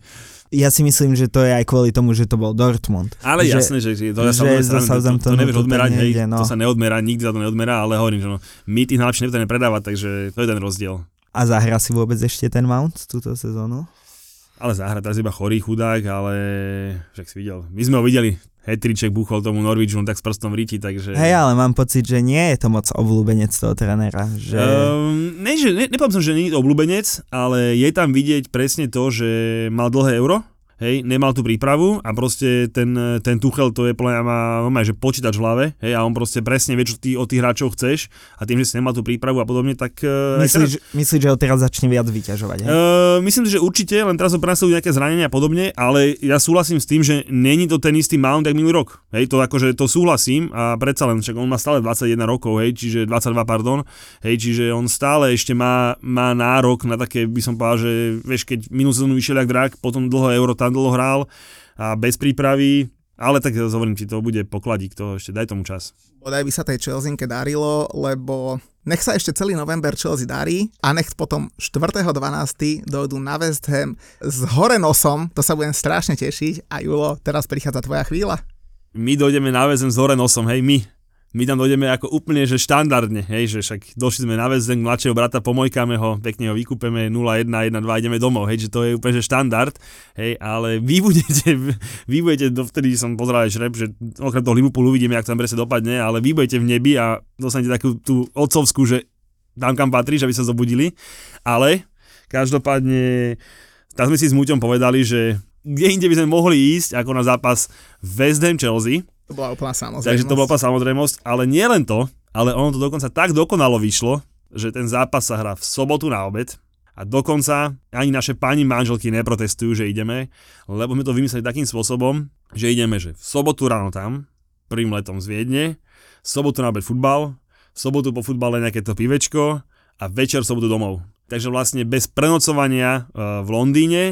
[SPEAKER 4] Ja si myslím, že to je aj kvôli tomu, že to bol Dortmund.
[SPEAKER 2] Ale
[SPEAKER 4] Že-
[SPEAKER 2] jasné, že, že to,
[SPEAKER 4] že
[SPEAKER 2] ja samozrejme,
[SPEAKER 4] zo
[SPEAKER 2] to, to, to, nevieš
[SPEAKER 4] to
[SPEAKER 2] odmerať, hej,
[SPEAKER 4] nejde, no.
[SPEAKER 2] to sa neodmerá, nikdy sa to neodmerá, ale hovorím, že no, my tých najlepších nebudeme predávať, takže to je ten rozdiel.
[SPEAKER 4] A zahra si vôbec ešte ten Mount túto sezónu?
[SPEAKER 2] Ale zahra teraz iba chorý chudák, ale však si videl. My sme ho videli, hetriček buchol tomu Norwichu, on tak s prstom ríti, takže...
[SPEAKER 4] Hej, ale mám pocit, že nie je to moc obľúbenec toho trénera. Že...
[SPEAKER 2] Um, ne, že, ne, som, že nie je to obľúbenec, ale je tam vidieť presne to, že mal dlhé euro, hej, nemal tú prípravu a proste ten, ten Tuchel to je podľa mňa má, má že počítač v hlave, hej, a on proste presne vie, čo ty od tých hráčov chceš a tým, že si nemal tú prípravu a podobne, tak... Uh,
[SPEAKER 4] Myslíš, myslíš, že ho teraz začne viac vyťažovať? Hej?
[SPEAKER 2] Uh, myslím si, že určite, len teraz ho prenasledujú nejaké zranenia a podobne, ale ja súhlasím s tým, že není to ten istý Mount, jak minulý rok. Hej, to akože to súhlasím a predsa len, však on má stále 21 rokov, hej, čiže 22, pardon, hej, čiže on stále ešte má, má nárok na také, by som povedal, že vieš, keď minulú sezónu vyšiel jak drak, potom dlho euro tam dlho hral a bez prípravy, ale tak hovorím ti, to bude pokladík, to ešte daj tomu čas.
[SPEAKER 1] Bodaj by sa tej Chelseanke darilo, lebo nech sa ešte celý november Chelsea darí a nech potom 4.12. dojdú na West Ham s hore nosom, to sa budem strašne tešiť a Julo, teraz prichádza tvoja chvíľa.
[SPEAKER 2] my dojdeme na väzem s hore nosom, hej, my. My tam dojdeme ako úplne, že štandardne, hej, že však došli sme na väzem, mladšieho brata pomojkáme ho, pekne ho vykúpeme 0-1, 1-2, ideme domov, hej, že to je úplne, že štandard, hej, ale vy [LAUGHS] budete, vy budete, dovtedy som pozeral aj šrep, že okrem toho Liverpoolu uvidíme, jak tam presne dopadne, ale vy budete v nebi a dostanete takú tú otcovskú, že tam kam patríš, aby sa zobudili, ale každopádne, tak sme si s Muťom povedali, že kde inde by sme mohli ísť ako na zápas West Ham Chelsea,
[SPEAKER 1] To bola úplná samozrejmosť.
[SPEAKER 2] takže to bola úplná samozrejmosť, ale nie len to, ale ono to dokonca tak dokonalo vyšlo, že ten zápas sa hrá v sobotu na obed a dokonca ani naše pani manželky neprotestujú, že ideme, lebo sme to vymysleli takým spôsobom, že ideme, že v sobotu ráno tam, prvým letom z Viedne, v sobotu na obed futbal, v sobotu po futbale nejaké to pivečko a večer v sobotu domov. Takže vlastne bez prenocovania uh, v Londýne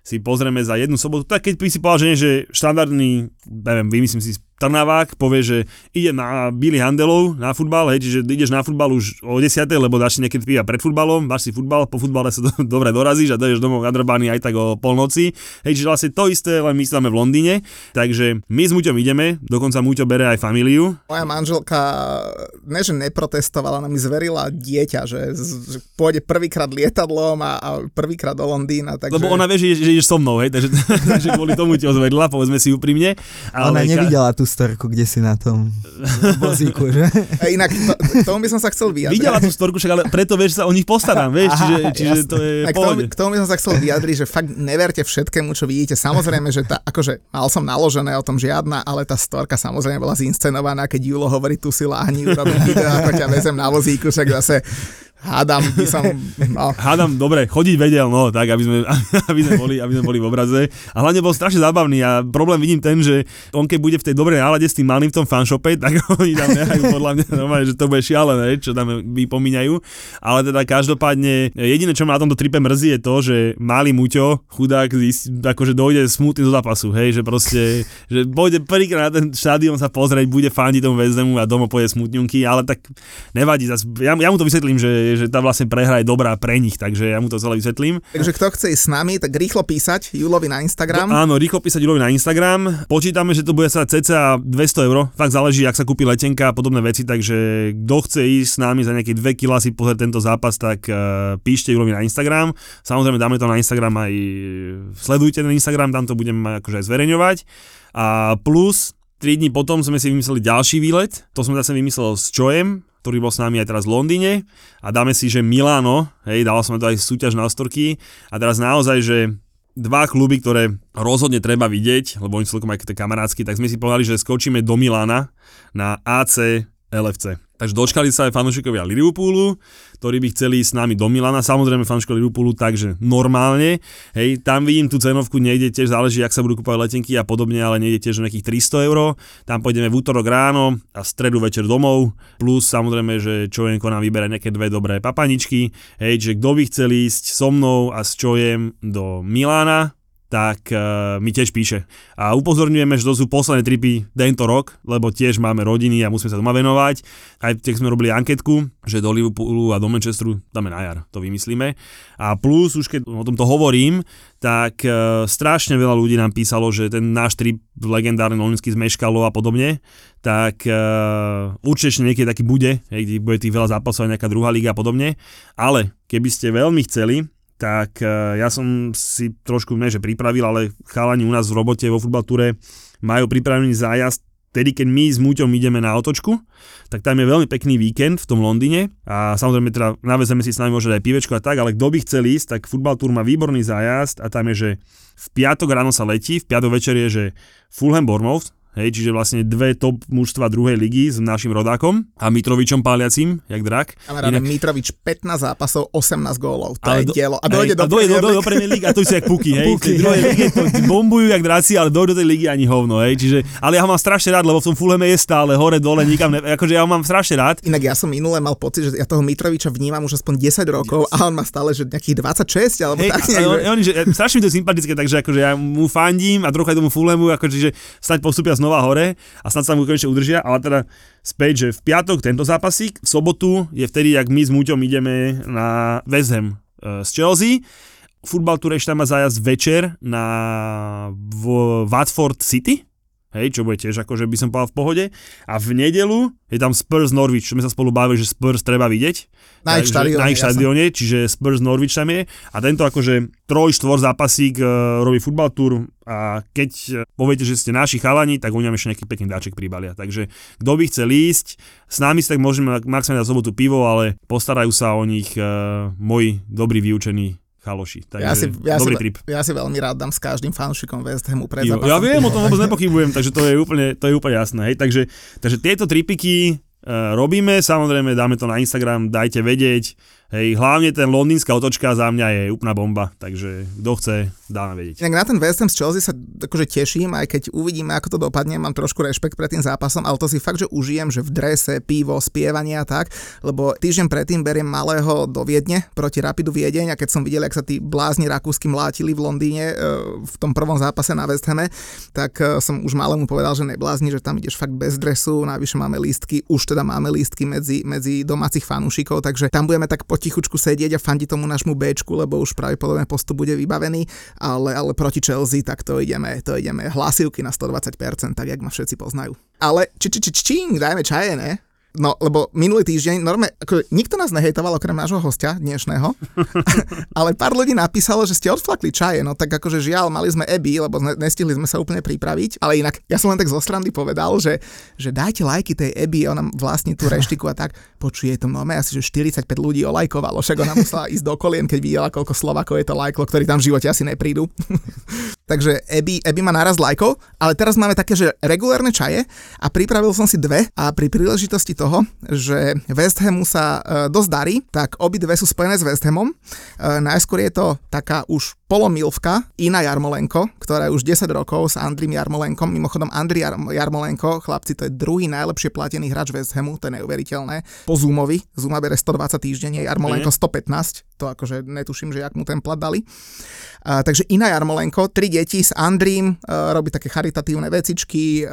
[SPEAKER 2] si pozrieme za jednu sobotu, tak keď by si povedal, že nie, že štandardný, neviem, vymyslím si Trnavák povie, že ide na Billy Handelov na futbal, hej, čiže ideš na futbal už o 10. lebo dáš si niekedy piva pred futbalom, máš si futbal, po futbale sa do, [LAUGHS] dobre dorazíš a dojdeš domov nadrbaný aj tak o polnoci. Hej, čiže vlastne to isté, len my máme v Londýne. Takže my s Muťom ideme, dokonca Muťo bere aj familiu.
[SPEAKER 1] Moja manželka, ne že neprotestovala, ona mi zverila dieťa, že, že pôjde prvýkrát lietadlom a, a prvýkrát do Londýna. Takže...
[SPEAKER 2] Lebo ona vie, že, že ideš so mnou, hej, takže, [LAUGHS] takže kvôli tomu ti ozvedla, povedzme si úprimne.
[SPEAKER 4] Ale ona nevidela tú storku, kde si na tom vozíku, že?
[SPEAKER 1] A inak, to, k tomu by som sa chcel vyjadriť.
[SPEAKER 2] Videla tú storku, však ale preto vieš, sa o nich postarám, vieš, čiže, čiže to je
[SPEAKER 1] k tomu, k tomu by som sa chcel vyjadriť, že fakt neverte všetkému, čo vidíte. Samozrejme, že tá, akože mal som naložené o tom žiadna, ale tá storka samozrejme bola zinscenovaná, keď Julo hovorí, tu si láhni, urobím video, ako ťa vezem na vozíku, však zase Hádam by som... No. [LAUGHS]
[SPEAKER 2] Hádam, dobre, chodiť vedel, no, tak, aby sme, [LAUGHS] aby sme, boli, aby sme boli v obraze. A hlavne bol strašne zábavný a problém vidím ten, že on keď bude v tej dobrej nálade s tým malým v tom fanshope, tak [LAUGHS] oni tam nehajú podľa mňa normálne, že to bude šialené, čo tam vypomínajú. Ale teda každopádne, jediné, čo ma na tomto tripe mrzí, je to, že malý Muťo, chudák, akože dojde smutný do zápasu, hej, že proste, že pôjde prvýkrát na ten štádion sa pozrieť, bude fandiť tomu väznemu a domov pôjde smutňunky, ale tak nevadí, ja, ja mu to vysvetlím, že že tá vlastne prehra je dobrá pre nich, takže ja mu to celé vysvetlím.
[SPEAKER 1] Takže kto chce ísť s nami, tak rýchlo písať Julovi na Instagram.
[SPEAKER 2] No, áno, rýchlo písať Julovi na Instagram. Počítame, že to bude sa cca 200 eur, fakt záleží, ak sa kúpi letenka a podobné veci, takže kto chce ísť s nami za nejaké 2 kg si pozrieť tento zápas, tak uh, píšte Julovi na Instagram. Samozrejme dáme to na Instagram aj sledujte ten Instagram, tam to budeme akože aj zverejňovať. A plus 3 dní potom sme si vymysleli ďalší výlet, to som zase vymyslel s Čojem, ktorý bol s nami aj teraz v Londýne. A dáme si, že Milano, hej, dal som to aj súťaž na ostorky. A teraz naozaj, že dva kluby, ktoré rozhodne treba vidieť, lebo oni celkom aj kamarátsky, tak sme si povedali, že skočíme do Milána na AC LFC. Takže dočkali sa aj fanúšikovia Liverpoolu, ktorí by chceli ísť s nami do Milana, samozrejme fanúšikovia Liverpoolu, takže normálne. Hej, tam vidím tú cenovku, nejde tiež, záleží, ak sa budú kúpať letenky a podobne, ale nejde tiež nejakých 300 eur. Tam pôjdeme v útorok ráno a stredu večer domov, plus samozrejme, že Čojenko nám vyberá nejaké dve dobré papaničky. Hej, že kto by chcel ísť so mnou a s Čojem do Milána, tak uh, mi tiež píše. A upozorňujeme, že to sú posledné tripy tento rok, lebo tiež máme rodiny a musíme sa doma venovať. Aj keď sme robili anketku, že do Liverpoolu a do Manchesteru dáme na jar, to vymyslíme. A plus, už keď o tomto hovorím, tak uh, strašne veľa ľudí nám písalo, že ten náš trip legendárny londýnsky zmeškalo a podobne, tak uh, určite niekedy taký bude, hej, kde bude tých veľa zápasov nejaká druhá liga a podobne. Ale keby ste veľmi chceli, tak e, ja som si trošku, ne že pripravil, ale chalani u nás v robote vo futbaltúre majú pripravený zájazd tedy keď my s Múťom ideme na otočku, tak tam je veľmi pekný víkend v tom Londýne a samozrejme teda navezeme si s nami možno aj pivečko a tak, ale kto by chcel ísť, tak Football Tour má výborný zájazd a tam je, že v piatok ráno sa letí, v piatok večer je, že Fulham Bournemouth, Hej, čiže vlastne dve top mužstva druhej ligy s našim rodákom a Mitrovičom páliacím, jak drak.
[SPEAKER 1] Kamaráde, Inak... Mitrovič 15 zápasov, 18 gólov, to ale je do, dielo. A dojde hej, do,
[SPEAKER 2] a dojde do, do, do Premier League a to sú jak puky, hej. Puky, druhej lige to bombujú jak draci, ale dojde do tej ligy ani hovno, hej. Čiže, ale ja ho mám strašne rád, lebo v tom Fulhame je stále hore, dole, nikam, ne, akože ja ho mám strašne rád.
[SPEAKER 1] Inak ja som minule mal pocit, že ja toho Mitroviča vnímam už aspoň 10 rokov yes. a on má stále že nejakých 26 alebo hey, tak.
[SPEAKER 2] On, on, že, strašne mi to sympatické, takže akože ja mu fandím a trochu aj tomu Fulhamu, akože, že snáď postupia znova hore a snad sa mu konečne udržia, ale teda späť, že v piatok tento zápasík, v sobotu je vtedy, ak my s Muťom ideme na West Ham e, z Chelsea, Futbal Tour ešte tam má zájazd večer na v Watford City, hej, čo bude tiež akože by som povedal v pohode. A v nedelu je tam Spurs Norwich, čo sme sa spolu bavili, že Spurs treba vidieť.
[SPEAKER 1] Na ich štadióne.
[SPEAKER 2] Na ich štadióne, čiže Spurs Norwich tam je. A tento akože troj, štvor zápasík uh, robí futbal tour a keď uh, poviete, že ste naši chalani, tak oni nám ešte nejaký pekný dáček pribalia. Takže kto by chcel ísť, s nami si tak môžeme maximálne na sobotu pivo, ale postarajú sa o nich uh, moji dobrí vyučení chaloši. Takže ja si, ja dobrý si, trip.
[SPEAKER 1] Ja si veľmi rád dám s každým fanšikom West Hamu pred
[SPEAKER 2] jo, Ja viem, o tom vôbec [LAUGHS] nepochybujem, takže to je úplne, to je úplne jasné. Hej. Takže, takže tieto tripiky uh, robíme, samozrejme dáme to na Instagram, dajte vedieť, Hej, hlavne ten londýnska otočka za mňa je úplná bomba, takže kto chce, dá nám vedieť.
[SPEAKER 1] Inak na ten West Ham z Chelsea sa akože teším, aj keď uvidíme, ako to dopadne, mám trošku rešpekt pred tým zápasom, ale to si fakt, že užijem, že v drese, pivo, spievanie a tak, lebo týždeň predtým beriem malého do Viedne proti Rapidu Viedeň a keď som videl, ak sa tí blázni rakúsky mlátili v Londýne e, v tom prvom zápase na West Hame, tak e, som už malému povedal, že neblázni, že tam ideš fakt bez dresu, navyše máme lístky, už teda máme lístky medzi, medzi domácich fanúšikov, takže tam budeme tak potichučku sedieť a fandi tomu nášmu Bčku, lebo už pravdepodobne postup bude vybavený, ale, ale proti Chelsea tak to ideme, to ideme hlasivky na 120%, tak jak ma všetci poznajú. Ale či, či, či, čing, dajme čaje, ne? No, lebo minulý týždeň, normálne, ako, nikto nás nehejtoval okrem nášho hostia dnešného, [LAUGHS] ale pár ľudí napísalo, že ste odflakli čaje, no tak akože žiaľ, mali sme Eby, lebo ne, nestihli sme sa úplne pripraviť, ale inak, ja som len tak zo strany povedal, že, že dajte lajky tej Eby, ona vlastní tú reštiku a tak, počuje to nome, asi že 45 ľudí olajkovalo, však ona musela ísť do kolien, keď videla, koľko Slovakov je to lajklo, ktorí tam v živote asi neprídu. [LAUGHS] Takže Ebi, Ebi má naraz lajkov, ale teraz máme také, že regulárne čaje a pripravil som si dve a pri príležitosti toho, že West Hamu sa e, dosť darí, tak obidve sú spojené s West Hamom. E, najskôr je to taká už polomilvka Ina Jarmolenko, ktorá je už 10 rokov s Andrým Jarmolenkom. Mimochodom, Andri Jar- Jarmolenko, chlapci, to je druhý najlepšie platený hráč West Hamu, to je neuveriteľné. Po Zoomovi, Zooma bere 120 týždenne, Jarmolenko mm. 115, to akože netuším, že jak mu ten plat dali. A, takže Ina Jarmolenko, 3 Deti s Andrím, e, robí také charitatívne vecičky, e, e,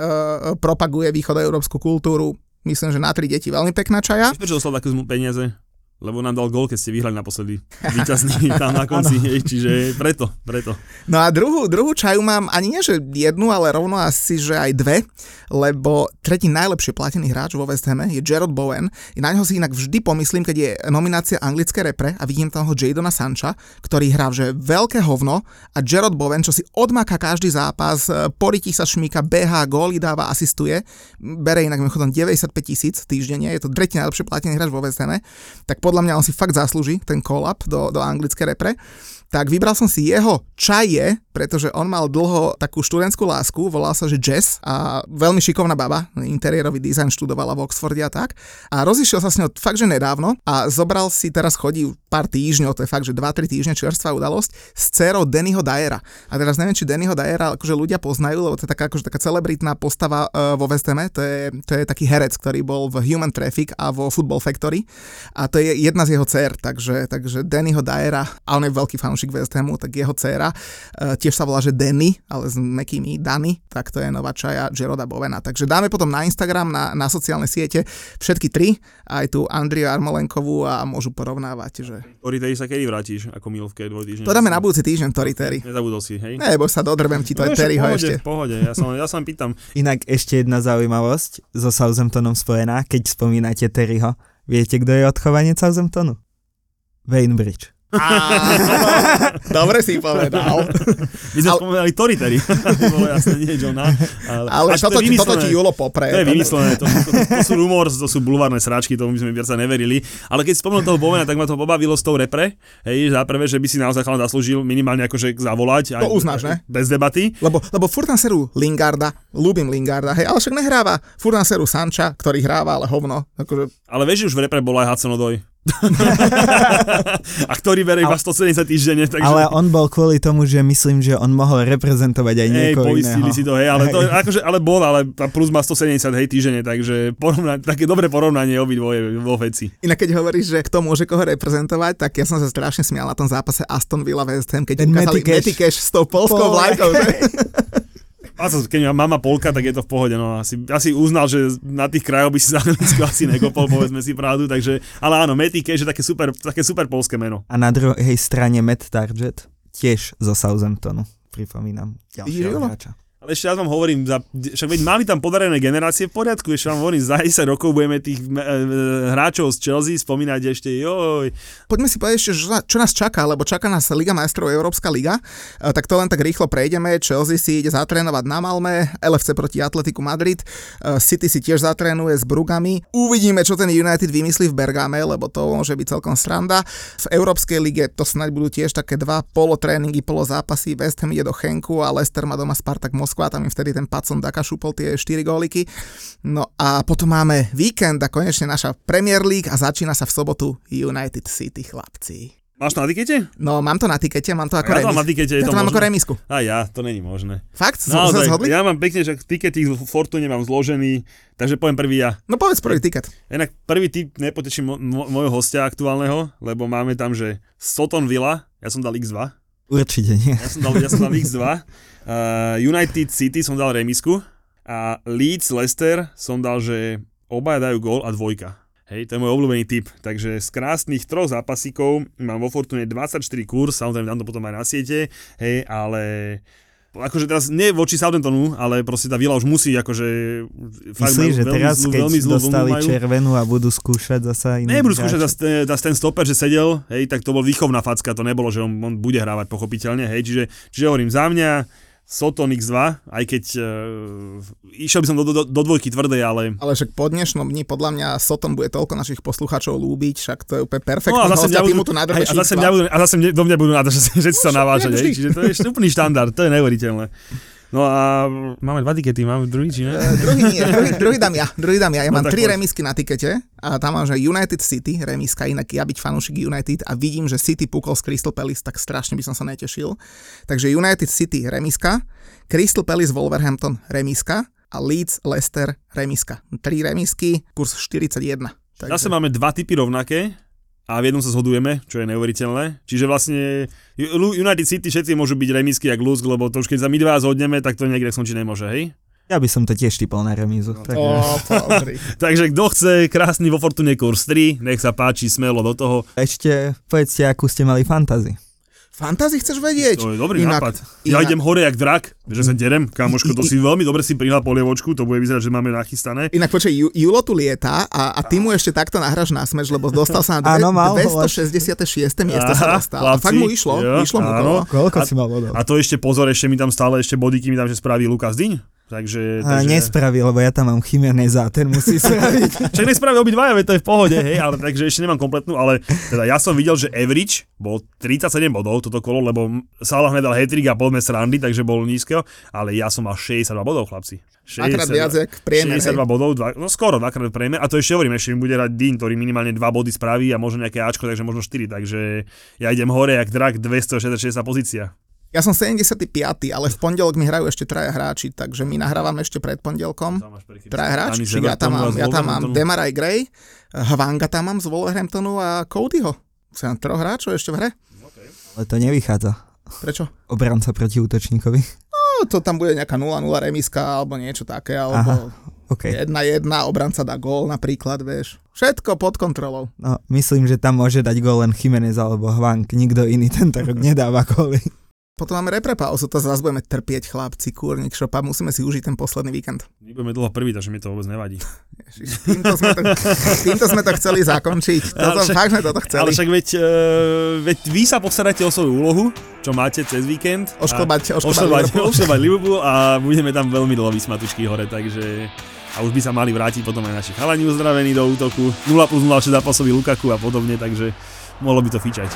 [SPEAKER 1] propaguje východoeurópsku kultúru, myslím, že na tri deti veľmi pekná čaja.
[SPEAKER 2] Prečo dostal takú peniaze? Lebo nám dal gol, keď ste vyhrali naposledy. Výťazný [LAUGHS] tam na konci, hej, čiže preto, preto.
[SPEAKER 1] No a druhú, druhú čaju mám ani nie, že jednu, ale rovno asi, že aj dve, lebo tretí najlepšie platený hráč vo West Hame je Gerard Bowen. Na neho si inak vždy pomyslím, keď je nominácia anglické repre a vidím tam ho Jadona Sancha, ktorý hrá že veľké hovno a Gerard Bowen, čo si odmáka každý zápas, porití sa šmíka, beha, góly dáva, asistuje, bere inak mimochodom 95 tisíc týždenne, je to tretí najlepšie platený hráč vo West Hame, tak podľa mňa on si fakt zaslúži ten call-up do, do anglické repre tak vybral som si jeho čaje, pretože on mal dlho takú študentskú lásku, volal sa, že Jess. A veľmi šikovná baba, interiérový dizajn študovala v Oxforde a tak. A rozišiel sa s ňou fakt, že nedávno. A zobral si, teraz chodí pár týždňov, to je fakt, že 2-3 týždne čerstvá udalosť, s dcerou Dannyho Dyera. A teraz neviem, či Dannyho Dyera akože ľudia poznajú, lebo to je taká, akože taká celebritná postava uh, vo West to je, to je taký herec, ktorý bol v Human Traffic a vo Football Factory. A to je jedna z jeho dcer, takže, takže Dannyho Dyera. A on je veľký fanúšik West Hamu, tak jeho dcéra uh, tiež sa volá, že Danny, ale s mekými Dany, tak to je nová čaja Jeroda Bovena. Takže dáme potom na Instagram, na, na sociálne siete všetky tri, aj tu Andriu Armolenkovú a môžu porovnávať, že...
[SPEAKER 2] Toriteri sa kedy vrátiš ako milovke dvojdýždne?
[SPEAKER 1] To dáme na budúci týždeň, Toriteri.
[SPEAKER 2] Nezabudol si, hej?
[SPEAKER 1] Ne, bo sa dodrbem ti to
[SPEAKER 2] No, pohode,
[SPEAKER 1] ešte.
[SPEAKER 2] pohode, ja sa, ja sa len pýtam.
[SPEAKER 4] Inak ešte jedna zaujímavosť so Southamptonom spojená, keď spomínate Terryho. Viete, kto je odchovanec Southamptonu? Wayne Bridge. [LAUGHS]
[SPEAKER 1] Dobre si povedal.
[SPEAKER 2] My sme
[SPEAKER 1] Ale-
[SPEAKER 2] spomenali Toriteri. [LAUGHS] Bolo jasné, nie Johna. Ale,
[SPEAKER 1] Ale
[SPEAKER 2] Až to
[SPEAKER 1] toto,
[SPEAKER 2] je
[SPEAKER 1] ti, toto Julo popre.
[SPEAKER 2] To je vymyslené, to, to, to, to sú rumor, to sú bulvárne sračky, tomu by sme viac sa neverili. Ale keď spomenul toho Bowena, tak ma to pobavilo s tou repre. Hej, za prvé, že by si naozaj chalán zaslúžil minimálne akože zavolať.
[SPEAKER 1] To uznáš, ne?
[SPEAKER 2] Bez debaty.
[SPEAKER 1] Lebo, lebo furt na seru Lingarda, ľúbim Lingarda, hej, ale však nehráva. Furt na seru Sancha, ktorý hráva, ale hovno. Akože,
[SPEAKER 2] Ale vieš, že už v repre bol aj Hudson Odoj. [LAUGHS] a ktorý bere iba 170 týždenne, takže...
[SPEAKER 4] Ale on bol kvôli tomu, že myslím, že on mohol reprezentovať aj
[SPEAKER 2] Hej,
[SPEAKER 4] niekoho
[SPEAKER 2] poistili
[SPEAKER 4] iného.
[SPEAKER 2] si to, hej, ale, to, akože, ale bol, ale plus má 170 hej, týždenne, takže porovna, také dobré porovnanie obidvoje vo veci.
[SPEAKER 1] inak keď hovoríš, že kto môže koho reprezentovať, tak ja som sa strašne smial na tom zápase Aston Villa West Ham, keď
[SPEAKER 4] Ten
[SPEAKER 1] ukázali
[SPEAKER 4] Matty Cash.
[SPEAKER 1] S tou polskou
[SPEAKER 4] Pol-
[SPEAKER 1] vlajkou. [LAUGHS]
[SPEAKER 2] A to, keď má mama Polka, tak je to v pohode. No, asi, asi uznal, že na tých krajoch by si [LAUGHS] za Anglicko asi nekopol, povedzme si pravdu. Takže, ale áno, Matty Cash je také super, také super polské meno.
[SPEAKER 4] A na druhej strane Matt Target, tiež zo Southamptonu. Pripomínam ďalšieho hráča.
[SPEAKER 2] Ale ešte raz vám hovorím, za, však veď mali tam podarené generácie v poriadku, ešte vám hovorím, za 10 rokov budeme tých e, e, hráčov z Chelsea spomínať ešte, joj.
[SPEAKER 1] Poďme si povedať ešte, čo, nás čaká, lebo čaká nás Liga majstrov, Európska liga. E, tak to len tak rýchlo prejdeme. Chelsea si ide zatrénovať na Malme, LFC proti Atletiku Madrid, e, City si tiež zatrénuje s Brugami. Uvidíme, čo ten United vymyslí v Bergame, lebo to môže byť celkom sranda. V Európskej lige to snáď budú tiež také dva polotréningy, polozápasy. West Ham ide do Chenku a Leicester má doma Spartak Moskva, tam im vtedy ten Pacon Daka šupol tie 4 góliky. No a potom máme víkend a konečne naša Premier League a začína sa v sobotu United City, chlapci.
[SPEAKER 2] Máš to na tikete?
[SPEAKER 1] No, mám to na tikete, mám to ako
[SPEAKER 2] Ja to
[SPEAKER 1] remis.
[SPEAKER 2] mám na tikete, je
[SPEAKER 1] ja
[SPEAKER 2] to
[SPEAKER 1] to mám ako remisku.
[SPEAKER 2] A ja, to není možné.
[SPEAKER 1] Fakt?
[SPEAKER 2] No,
[SPEAKER 1] sa
[SPEAKER 2] tak,
[SPEAKER 1] zhodli?
[SPEAKER 2] ja mám pekne, že tikety v Fortune mám zložený, takže poviem prvý ja.
[SPEAKER 1] No povedz prvý tiket.
[SPEAKER 2] Inak prvý typ nepoteším mo- mo- môjho hostia aktuálneho, lebo máme tam, že Soton Villa, ja som dal X2,
[SPEAKER 4] Určite nie.
[SPEAKER 2] ja som dal, ja som dal X2, uh, [LAUGHS] United City som dal remisku a Leeds Leicester som dal, že obaja dajú gól a dvojka. Hej, to je môj obľúbený typ. Takže z krásnych troch zápasíkov mám vo Fortune 24 kurz, samozrejme dám to potom aj na siete, hej, ale akože teraz nie voči Southamptonu, ale proste tá Vila už musí akože
[SPEAKER 4] Myslíš, že
[SPEAKER 2] veľmi
[SPEAKER 4] teraz,
[SPEAKER 2] zlú,
[SPEAKER 4] keď
[SPEAKER 2] veľmi zlú
[SPEAKER 4] dostali
[SPEAKER 2] majú.
[SPEAKER 4] červenú a budú skúšať zasa iní
[SPEAKER 2] Nebudú skúšať zase ten stoper, že sedel, hej, tak to bol výchovná facka, to nebolo, že on, on bude hrávať pochopiteľne, hej, čiže, čiže hovorím, za mňa Soton X2, aj keď uh, išiel by som do, do, do dvojky tvrdej, ale
[SPEAKER 1] Ale však po dnešnom dni podľa mňa Sotom bude toľko našich poslucháčov lúbiť, však to je úplne perfektný
[SPEAKER 2] No a zase, budú,
[SPEAKER 1] tu
[SPEAKER 2] hej, a zase, mňa budú, a zase do mňa budú to, [LAUGHS] že, sa navážať, čiže to je úplný štandard, to je neuveriteľné. No a máme dva tikety, máme druhý, či ne?
[SPEAKER 1] Eh, druhý nie, druhý, druhý dám ja, druhý dám ja. Ja
[SPEAKER 2] No
[SPEAKER 1] mám tri
[SPEAKER 2] poď.
[SPEAKER 1] remisky na tikete a tam mám, že United City remiska, inak ja byť fanúšik United a vidím, že City pukol z Crystal Palace, tak strašne by som sa netešil. Takže United City remiska, Crystal Palace Wolverhampton remiska a Leeds Leicester remiska. Tri remisky, kurz 41. Takže...
[SPEAKER 2] Zase máme dva typy rovnaké a v jednom sa zhodujeme, čo je neuveriteľné. Čiže vlastne United City všetci môžu byť remisky jak Lusk, lebo to už keď sa my dva zhodneme, tak to niekde skončiť nemôže, hej?
[SPEAKER 4] Ja by som to tiež typol na remízu.
[SPEAKER 2] No,
[SPEAKER 4] tak,
[SPEAKER 1] pozri. [LAUGHS]
[SPEAKER 2] Takže kto chce krásny vo Fortune kurz 3, nech sa páči, smelo do toho.
[SPEAKER 4] Ešte povedzte, akú ste mali fantázi.
[SPEAKER 1] Fantázi chceš vedieť?
[SPEAKER 2] To je dobrý
[SPEAKER 1] Inak-
[SPEAKER 2] nápad. Ja
[SPEAKER 1] inak-
[SPEAKER 2] idem hore jak drak, že sa derem, kamoško, to si veľmi dobre si prihľad polievočku, to bude vyzerať, že máme nachystané.
[SPEAKER 1] Inak počkaj, Ju- Julo tu lieta a, a ty mu ešte takto nahráš na smeč, lebo dostal sa na dve,
[SPEAKER 4] Áno, mal,
[SPEAKER 1] 266. miesto sa dostal. A fakt mu išlo,
[SPEAKER 2] jo,
[SPEAKER 1] išlo mu to.
[SPEAKER 2] áno.
[SPEAKER 4] Koľko
[SPEAKER 2] A-
[SPEAKER 4] si mal bodov?
[SPEAKER 2] A to ešte pozor, ešte mi tam stále ešte bodíky mi tam, že spraví Lukas Dyň. Takže, takže...
[SPEAKER 4] nespraví, lebo ja tam mám Chimeneza ten musí [LAUGHS] spraviť.
[SPEAKER 2] Však nech spravia obidvaja, veď to je v pohode, hej, ale takže ešte nemám kompletnú, ale teda ja som videl, že average bol 37 bodov toto kolo, lebo Salah nedal hetrik a poďme srandy, takže bol nízko, ale ja som mal 62 bodov, chlapci.
[SPEAKER 1] Dvakrát viac, jak priemer,
[SPEAKER 2] 62
[SPEAKER 1] hej.
[SPEAKER 2] bodov, dva, no skoro dvakrát priemer, a to ešte hovorím, ešte mi bude hrať Dean, ktorý minimálne 2 body spraví a možno nejaké Ačko, takže možno 4, takže ja idem hore jak drak, 266 pozícia.
[SPEAKER 1] Ja som 75. ale v pondelok mi hrajú ešte traja hráči, takže my nahrávame ešte pred pondelkom. Traja hráči, čiže ja tam mám, ja tam mám Demarai Gray, Hvanga tam mám z Wolverhamptonu a Codyho. Som troch hráčov ešte v hre.
[SPEAKER 4] Ale to nevychádza.
[SPEAKER 1] Prečo?
[SPEAKER 4] Obranca proti útočníkovi.
[SPEAKER 1] No, to tam bude nejaká 0-0 remiska alebo niečo také, alebo
[SPEAKER 4] OK.
[SPEAKER 1] 1-1, obranca dá gól napríklad, vieš. Všetko pod kontrolou.
[SPEAKER 4] No, myslím, že tam môže dať gól len Chimenez alebo Hvank. Nikto iný tento rok nedáva góly.
[SPEAKER 1] Potom máme repre pauzu, to zase budeme trpieť chlapci, kúrnik šopa, musíme si užiť ten posledný víkend.
[SPEAKER 2] My budeme dlho prvý, takže mi to vôbec nevadí.
[SPEAKER 1] Ježiš, týmto, sme to, týmto sme to chceli zakončiť. [LAUGHS] Toto,
[SPEAKER 2] Ale však-
[SPEAKER 1] fakt sme toto chceli.
[SPEAKER 2] Ale však veď, uh, veď vy sa postaráte o svoju úlohu, čo máte cez víkend.
[SPEAKER 1] Ošklbať, ošklbať
[SPEAKER 2] ošklbať
[SPEAKER 1] Liverpool
[SPEAKER 2] a budeme tam veľmi dlho vysmatučky hore, takže a už by sa mali vrátiť potom aj naši chalani uzdravení do útoku. 0 plus 0 zápasový Lukaku a podobne, takže mohlo by to fičať.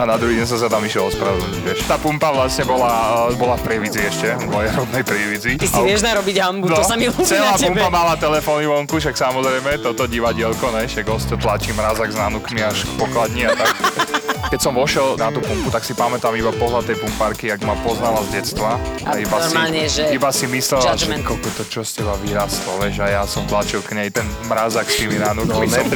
[SPEAKER 5] A na druhý deň som sa tam išiel ospravedlniť, vieš. Tá pumpa vlastne bola, eh, bola v Prievidzi ešte, v mojej rodnej Prievidzi.
[SPEAKER 6] Ty si vieš narobiť hambu, to sa mi ľúbi
[SPEAKER 5] No, celá
[SPEAKER 6] na tebe.
[SPEAKER 5] pumpa mala telefóny vonku, však samozrejme, toto divadielko, ne, však gosto tlačí mrazak s nanukmi až k pokladni a tak. [LAUGHS] Keď som vošiel na tú pumpu, tak si pamätám iba pohľad tej pumpárky, jak ma poznala z detstva.
[SPEAKER 6] A
[SPEAKER 5] iba
[SPEAKER 6] normálne,
[SPEAKER 5] si,
[SPEAKER 6] že
[SPEAKER 5] iba si myslela,
[SPEAKER 6] judgment.
[SPEAKER 5] že koko to čo z teba vyrastlo, vieš, a ja som tlačil k nej ten mrazak s tými nanukmi.
[SPEAKER 7] No,
[SPEAKER 5] som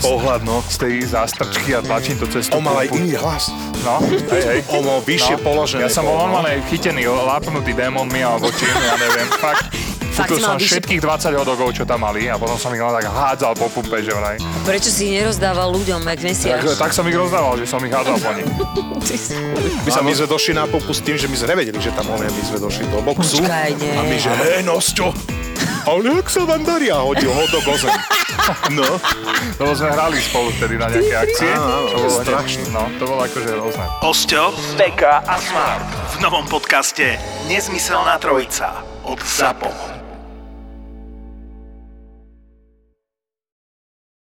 [SPEAKER 7] pohľad, no.
[SPEAKER 5] z tej zástrčky a tlačím to cez tú
[SPEAKER 7] On mal aj iný hlas.
[SPEAKER 5] No, hej, hej. [LAUGHS]
[SPEAKER 7] On mal vyššie položené.
[SPEAKER 5] Ja som bol
[SPEAKER 7] bol, no.
[SPEAKER 5] normálne chytený, lápnutý démonmi alebo čím, ja neviem, fakt.
[SPEAKER 6] Fakt
[SPEAKER 5] som
[SPEAKER 6] vyššie-
[SPEAKER 5] všetkých 20 hodogov, čo tam mali a potom som ich len tak hádzal po pumpe, že vraj.
[SPEAKER 6] Prečo si ich nerozdával ľuďom, jak
[SPEAKER 5] Tak,
[SPEAKER 6] mesiaš?
[SPEAKER 5] tak som ich rozdával, že som ich hádzal po nich. [LAUGHS]
[SPEAKER 7] My sa my sme došli na popu s tým, že my sme nevedeli, že tam on my sme došli do boxu.
[SPEAKER 6] Počkaj, nie.
[SPEAKER 7] A my, že hej, Nosťo, Ale jak sa vám darí? A hodil hodok o zem. [LAUGHS] No.
[SPEAKER 5] Lebo sme hrali spolu vtedy na nejaké akcie.
[SPEAKER 7] Áno, áno,
[SPEAKER 5] to bolo
[SPEAKER 7] strašné.
[SPEAKER 5] No, to bolo akože rôzne.
[SPEAKER 3] Osťo, Beka a Smart v novom podcaste Nezmyselná trojica od ZAPO.